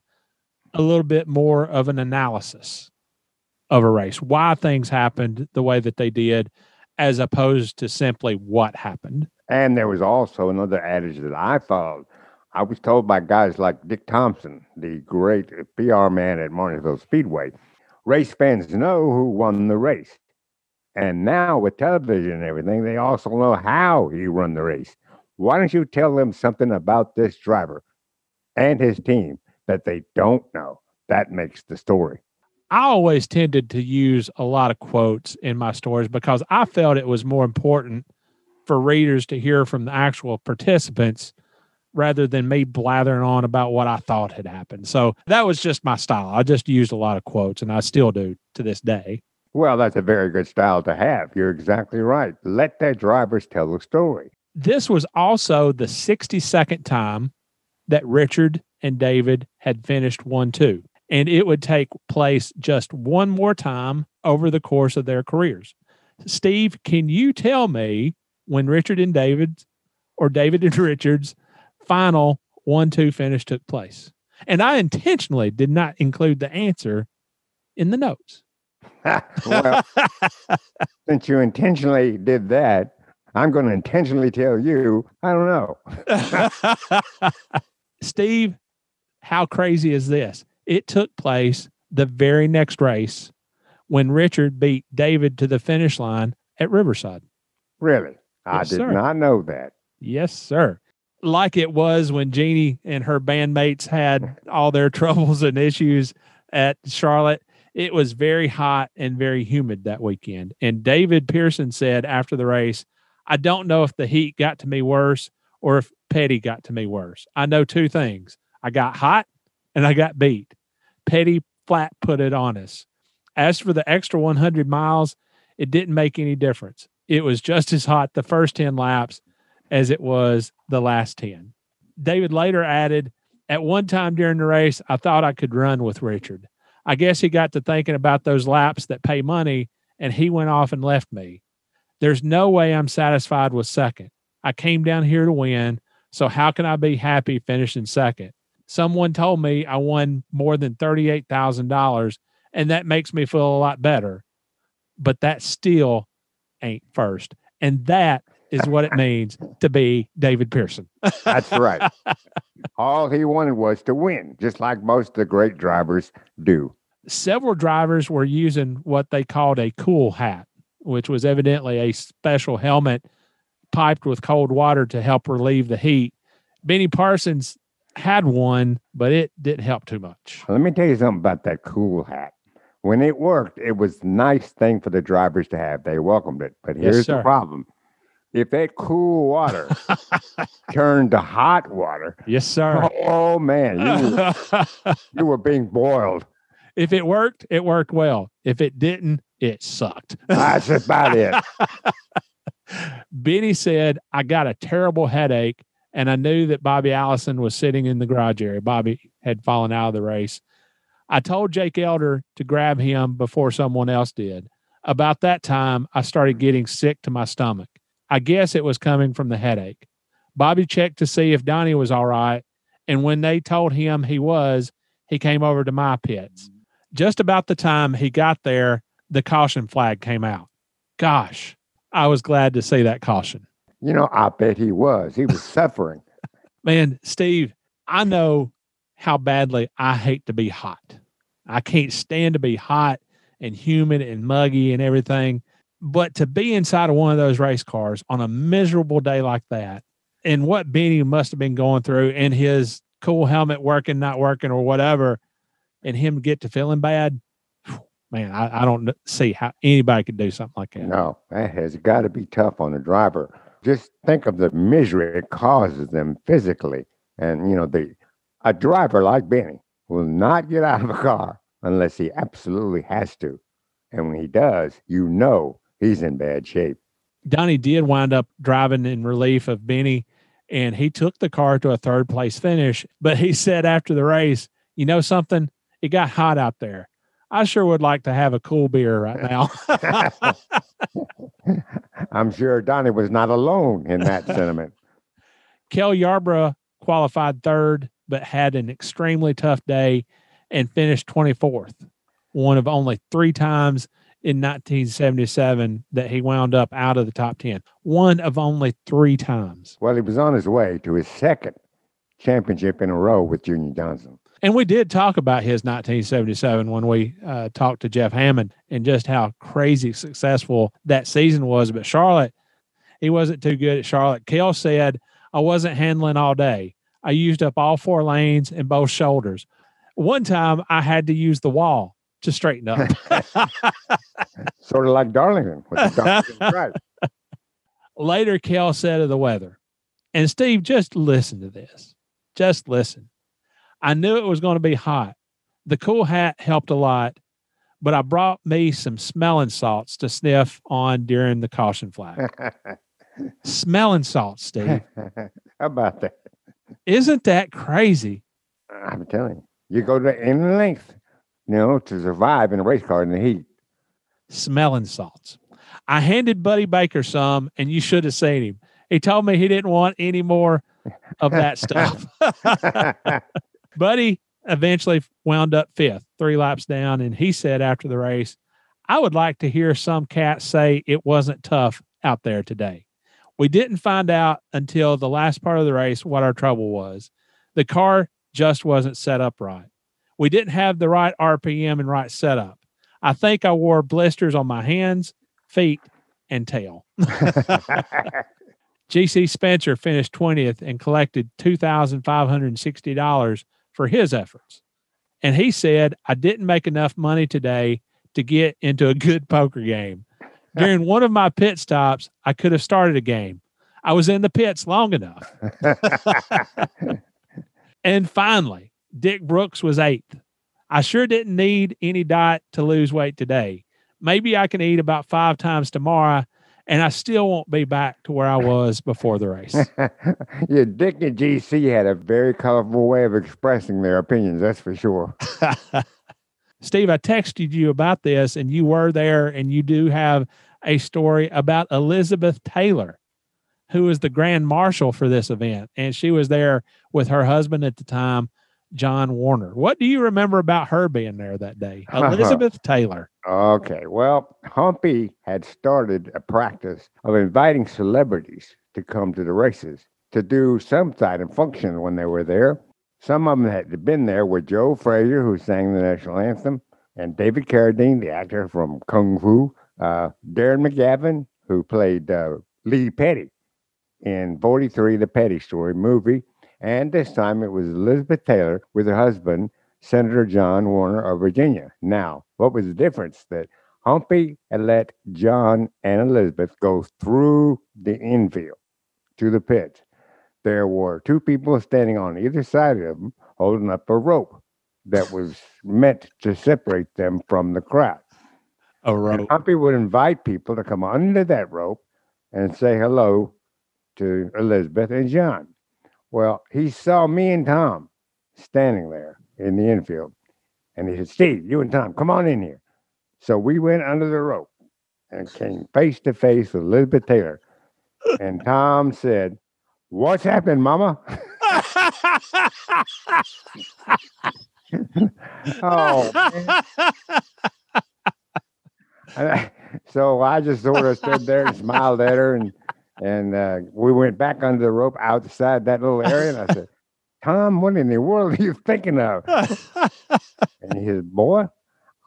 a little bit more of an analysis of a race, why things happened the way that they did, as opposed to simply what happened. And there was also another adage that I followed. I was told by guys like Dick Thompson, the great PR man at Martinsville Speedway, race fans know who won the race. And now with television and everything, they also know how he run the race. Why don't you tell them something about this driver and his team that they don't know? That makes the story. I always tended to use a lot of quotes in my stories because I felt it was more important for readers to hear from the actual participants rather than me blathering on about what I thought had happened. So that was just my style. I just used a lot of quotes and I still do to this day. Well, that's a very good style to have. You're exactly right. Let their drivers tell the story. This was also the 62nd time that Richard and David had finished 1 2. And it would take place just one more time over the course of their careers. Steve, can you tell me when Richard and David or David and <laughs> Richard's final 1 2 finish took place? And I intentionally did not include the answer in the notes. <laughs> well, <laughs> Since you intentionally did that, I'm going to intentionally tell you, I don't know. Steve, how crazy is this? It took place the very next race when Richard beat David to the finish line at Riverside. Really? I Yes, did sir. not know that. Yes, sir. Like it was when Jeannie and her bandmates had <laughs> all their troubles and issues at Charlotte. It was very hot and very humid that weekend. And David Pearson said after the race, I don't know if the heat got to me worse or if Petty got to me worse. I know two things I got hot and I got beat. Petty flat put it on us. As for the extra 100 miles, it didn't make any difference. It was just as hot the first 10 laps as it was the last 10. David later added, At one time during the race, I thought I could run with Richard. I guess he got to thinking about those laps that pay money and he went off and left me. There's no way I'm satisfied with second. I came down here to win, so how can I be happy finishing second? Someone told me I won more than $38,000, and that makes me feel a lot better. But that still ain't first. And that is what it means to be David Pearson. That's right. <laughs> All he wanted was to win, just like most of the great drivers do. Several drivers were using what they called a cool hat, which was evidently a special helmet piped with cold water to help relieve the heat. Benny Parsons had one, but it didn't help too much. Let me tell you something about that cool hat. When it worked, it was nice thing for the drivers to have. They welcomed it. But here's sir. the problem. If that cool water <laughs> turned to hot water, Yes, sir. oh man, you were, <laughs> you were being boiled. if it worked, it worked well. If it didn't, it sucked. <laughs> That's about it. Benny said, I got a terrible headache, and I knew that Bobby Allison was sitting in the garage area. Bobby had fallen out of the race. I told Jake Elder to grab him before someone else did. About that time, I started getting sick to my stomach. I guess it was coming from the headache. Bobby checked to see if Donnie was all right, and when they told him he was, he came over to my pits. Just about the time he got there, the caution flag came out. Gosh, I was glad to see that caution. You know, I bet he was. He was <laughs> suffering. Man, Steve, I know how badly I hate to be hot. I can't stand to be hot and humid and muggy and everything. But to be inside of one of those race cars on a miserable day like that, and what Benny must have been going through, and his cool helmet working, not working, or whatever, and him get to feeling bad, <sighs> man, I, I don't see how anybody could do something like that. No, that has got to be tough on the driver. Just think of the misery it causes them physically. And, you know, the a driver like Benny will not get out of a car unless he absolutely has to. And when he does, you know he's in bad shape. Donnie did wind up driving in relief of Benny, and he took the car to a third place finish. But he said after the race, you know something? It got hot out there. I sure would like to have a cool beer right now. <laughs> I'm sure Donnie was not alone in that <laughs> sentiment. Cale Yarborough qualified third, but had an extremely tough day and finished 24th, one of only three times in 1977 that he wound up out of the top 10. One of only three times. Well, he was on his way to his second championship in a row with Junior Johnson. And we did talk about his 1977 when we uh, talked to Jeff Hammond and just how crazy successful that season was. But Charlotte, he wasn't too good at Charlotte. Cale said, I wasn't handling all day. I used up all four lanes and both shoulders. One time I had to use the wall to straighten up. <laughs> Sort of like Darlington. <laughs> Later, Cale said of the weather, and Steve, just listen to this. Just listen. I knew it was going to be hot. The cool hat helped a lot, but I brought me some smelling salts to sniff on during the caution flag. <laughs> smelling salts, Steve. How about that? Isn't that crazy? I'm telling you, you go to any length, you know, to survive in a race car in the heat. Smelling salts. I handed Buddy Baker some, and you should have seen him. He told me he didn't want any more of that stuff. <laughs> <laughs> Buddy eventually wound up fifth, three laps down, and he said after the race, I would like to hear some cats say it wasn't tough out there today. We didn't find out until the last part of the race what our trouble was. The car just wasn't set up right. We didn't have the right RPM and right setup. I think I wore blisters on my hands, feet, and tail. <laughs> GC Spencer finished 20th and collected $2,560 for his efforts. And he said, I didn't make enough money today to get into a good poker game. During one of my pit stops, I could have started a game. I was in the pits long enough. <laughs> and finally, Dick Brooks was eighth. I sure didn't need any diet to lose weight today. Maybe I can eat about five times tomorrow and I still won't be back to where I was before the race. <laughs> yeah, Dick and GC had a very colorful way of expressing their opinions, that's for sure. <laughs> Steve, I texted you about this, and you were there, and you do have a story about Elizabeth Taylor, who was the grand marshal for this event. And she was there with her husband at the time, John Warner. What do you remember about her being there that day? <laughs> Uh-huh. Elizabeth Taylor. Okay. Well, Humpy had started a practice of inviting celebrities to come to the races to do some side and function when they were there. Some of them had been there with Joe Frazier, who sang the national anthem, and David Carradine, the actor from Kung Fu, Darren McGavin, who played uh, Lee Petty in 43, the Petty Story movie. And this time it was Elizabeth Taylor with her husband, Senator John Warner of Virginia. Now, what was the difference? That Humpy had let John and Elizabeth go through the infield to the pits. There were two people standing on either side of them holding up a rope that was meant to separate them from the crowd. A rope. And Humpy would invite people to come under that rope and say hello to Elizabeth and John. Well, he saw me and Tom standing there in the infield. And he said, Steve, you and Tom, come on in here. So we went under the rope and came face to face with Elizabeth Taylor. And Tom said, What's happened, Mama? <laughs> <laughs> oh. <laughs> <laughs> so I just sort of stood there and smiled at her, and and uh, we went back under the rope outside that little area. And I said, Tom, what in the world are you thinking of? <laughs> and he said, Boy,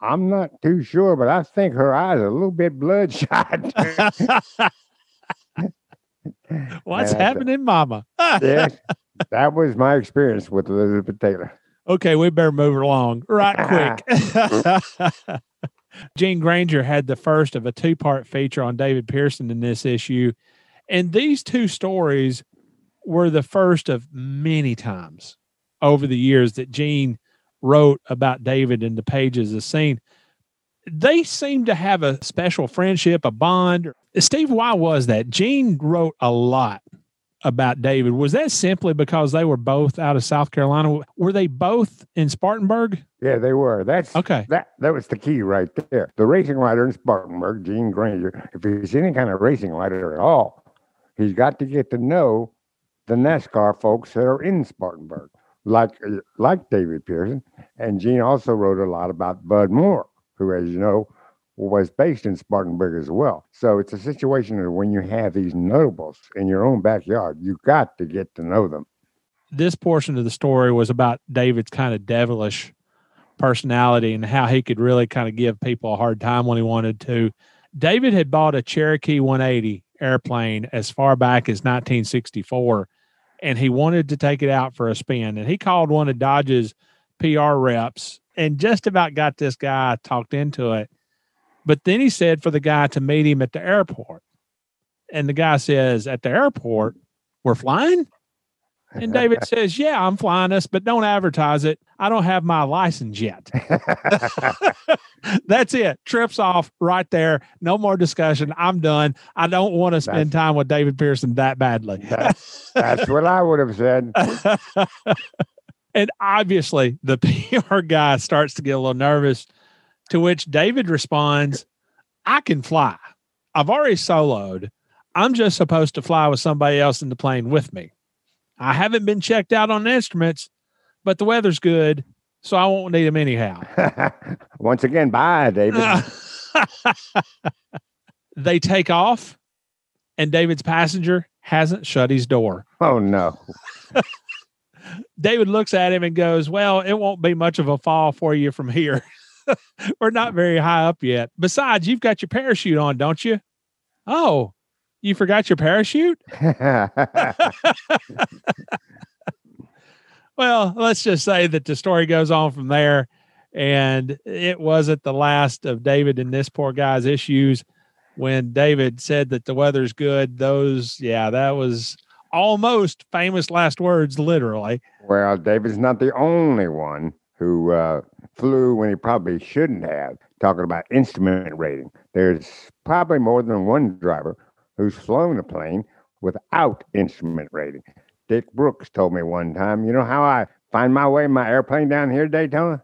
I'm not too sure, but I think her eyes are a little bit bloodshot. <laughs> What's happening, Mama? yes, that was my experience with Elizabeth Taylor. Okay, we better move along right quick. Gene Granger had the first of a two part feature on David Pearson in this issue. And these two stories were the first of many times over the years that Gene wrote about David in the pages of scene. They seem to have a special friendship, a bond. Steve, why was that? Gene wrote a lot about David. Was that simply because they were both out of South Carolina? Were they both in Spartanburg? Yeah, they were. That's okay. That that was the key right there. The racing rider in Spartanburg, Gene Granger, if he's any kind of racing rider at all, he's got to get to know the NASCAR folks that are in Spartanburg, like like David Pearson. And Gene also wrote a lot about Bud Moore, who, as you know, was based in Spartanburg as well. So it's a situation of when you have these notables in your own backyard, you got to get to know them. This portion of the story was about David's kind of devilish personality and how he could really kind of give people a hard time when he wanted to. David had bought a Cherokee 180 airplane as far back as 1964 and he wanted to take it out for a spin and he called one of Dodge's PR reps and just about got this guy talked into it but then he said for the guy to meet him at the airport. And the guy says, At the airport, we're flying? And <laughs> David says, Yeah, I'm flying us, but don't advertise it. I don't have my license yet. <laughs> <laughs> That's it. Trips off right there. No more discussion. I'm done. I don't want to spend that's, time with David Pearson that badly. That's, that's what I would have said. and obviously, the PR guy starts to get a little nervous to which David responds, I can fly. I've already soloed. I'm just supposed to fly with somebody else in the plane with me. I haven't been checked out on instruments, but the weather's good, so I won't need them anyhow. <laughs> Once again, bye, David. <laughs> they take off, and David's passenger hasn't shut his door. Oh no. <laughs> David looks at him and goes, Well, it won't be much of a fall for you from here. <laughs> We're not very high up yet. Besides, you've got your parachute on, don't you? Oh, you forgot your parachute? <laughs> well, let's just say that the story goes on from there. And it wasn't the last of David and this poor guy's issues. When David said that the weather's good, those, yeah, that was almost famous last words, literally. Well, David's not the only one who uh, flew when he probably shouldn't have. Talking about instrument rating, there's probably more than one driver who's flown a plane without instrument rating. Dick Brooks told me one time, you know how I find my way in my airplane down here Daytona?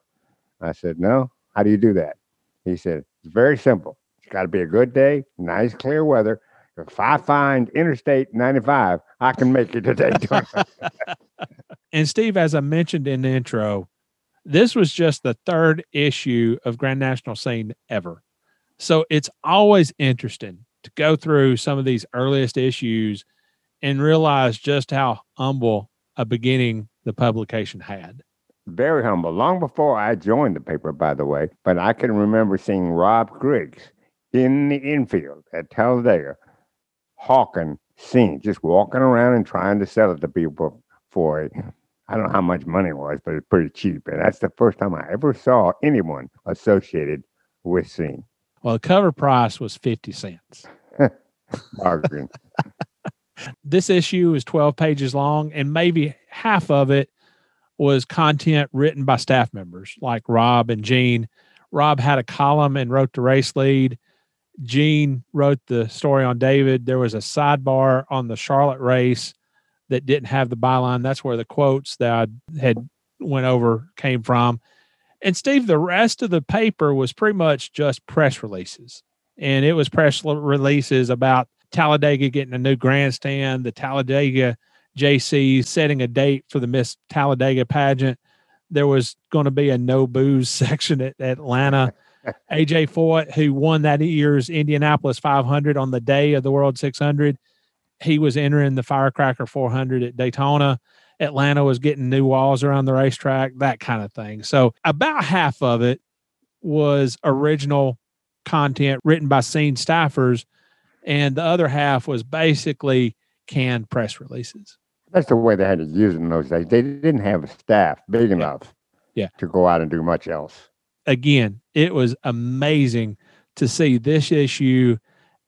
I said, no. How do you do that? He said, it's very simple. It's got to be a good day, nice clear weather. If I find Interstate 95, I can make it to Daytona. <laughs> and Steve, as I mentioned in the intro, this was just the third issue of Grand National Scene ever. So it's always interesting to go through some of these earliest issues and realize just how humble a beginning the publication had. Very humble. Long before I joined the paper, by the way, but I can remember seeing Rob Griggs in the infield at Talladega hawking scene, just walking around and trying to sell it to people for a I don't know how much money it was, but it's pretty cheap. And that's the first time I ever saw anyone associated with Scene. Well, the cover price was 50 cents. <laughs> Bargain. <laughs> this issue is 12 pages long, and maybe half of it was content written by staff members like Rob and Gene. Rob had a column and wrote the race lead. Gene wrote the story on David. There was a sidebar on the Charlotte race that didn't have the byline. That's where the quotes that I had went over came from. And Steve, the rest of the paper was pretty much just press releases. And it was press releases about Talladega getting a new grandstand, the Talladega Jaycees setting a date for the Miss Talladega pageant. There was going to be a no booze <laughs> section at Atlanta. AJ Foyt, who won that year's Indianapolis 500 on the day of the World 600, he was entering the Firecracker 400 at Daytona. Atlanta was getting new walls around the racetrack, that kind of thing. So about half of it was original content written by scene staffers, and the other half was basically canned press releases. That's the way they had to use it in those days. They didn't have a staff big enough yeah. to go out and do much else. Again, it was amazing to see this issue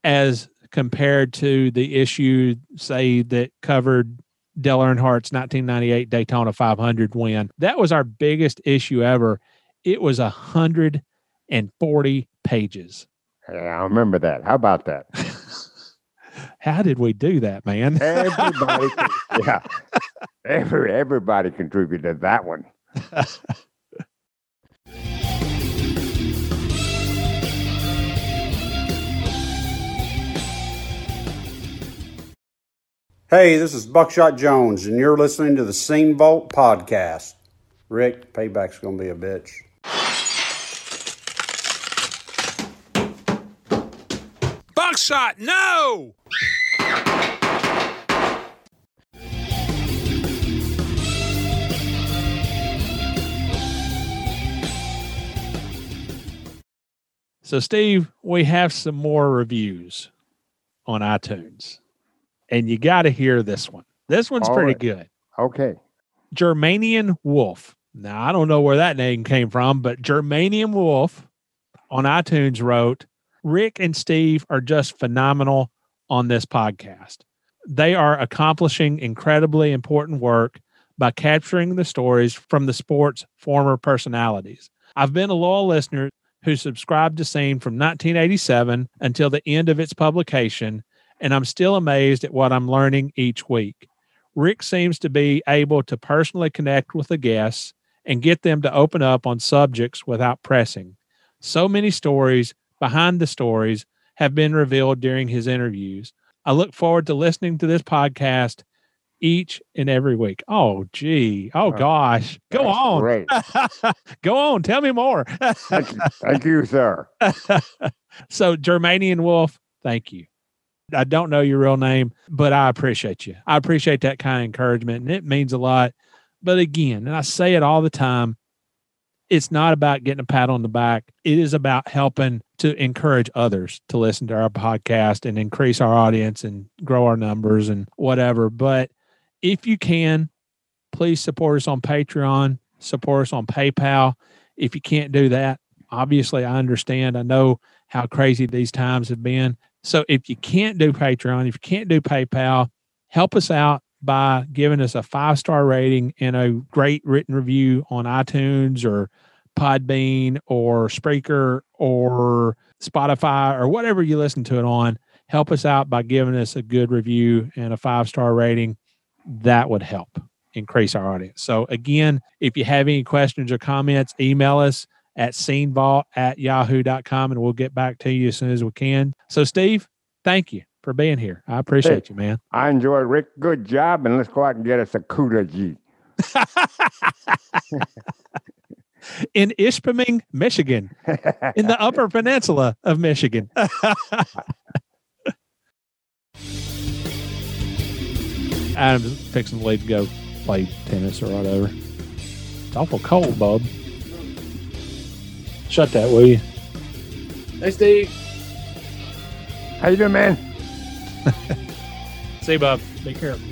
as compared to the issue, say, that covered Dale Earnhardt's 1998 Daytona 500 win. That was our biggest issue ever. It was 140 pages. Yeah, I remember that. How about that? <laughs> How did we do that, man? everybody, <laughs> yeah, every everybody contributed that one. <laughs> Hey, this is Buckshot Jones, and you're listening to the Scene Vault podcast. Rick, payback's going to be a bitch. Buckshot, no! So, Steve, we have some more reviews on iTunes, and you got to hear this one. This one's All pretty right. good. Okay. Germanian Wolf. Now, I don't know where that name came from, but Germanian Wolf on iTunes wrote Rick and Steve are just phenomenal on this podcast. They are accomplishing incredibly important work by capturing the stories from the sport's former personalities. I've been a loyal listener who subscribed to Scene from 1987 until the end of its publication, and I'm still amazed at what I'm learning each week. Rick seems to be able to personally connect with the guests and get them to open up on subjects without pressing. So many stories behind the stories have been revealed during his interviews. I look forward to listening to this podcast each and every week. Oh, gee. Oh, gosh. Go that's on. <laughs> Go on. Tell me more. Thank you, thank you, sir. <laughs> so, Germanian Wolf, thank you. I don't know your real name, but I appreciate you. I appreciate that kind of encouragement, and it means a lot. But again, and I say it all the time, it's not about getting a pat on the back. It is about helping to encourage others to listen to our podcast and increase our audience and grow our numbers and whatever. But if you can, please support us on Patreon, support us on PayPal. If you can't do that, obviously I understand. I know how crazy these times have been. So if you can't do Patreon, if you can't do PayPal, help us out by giving us a five star rating and a great written review on iTunes or Podbean or Spreaker or Spotify or whatever you listen to it on. Help us out by giving us a good review and a five star rating. That would help increase our audience. So, again, if you have any questions or comments, email us at scenevault at yahoo.com and we'll get back to you as soon as we can. So, Steve, thank you for being here. I appreciate you, man. I enjoyed Rick. Good job, and let's go out and get us a cudighi. <laughs> in Ishpeming, Michigan, in the Upper Peninsula of Michigan. <laughs> Adam's fixing to leave to go play tennis or whatever. It's awful cold, bub. Shut that, will you? Hey, Steve. How you doing, man? <laughs> See you, bub. Be careful.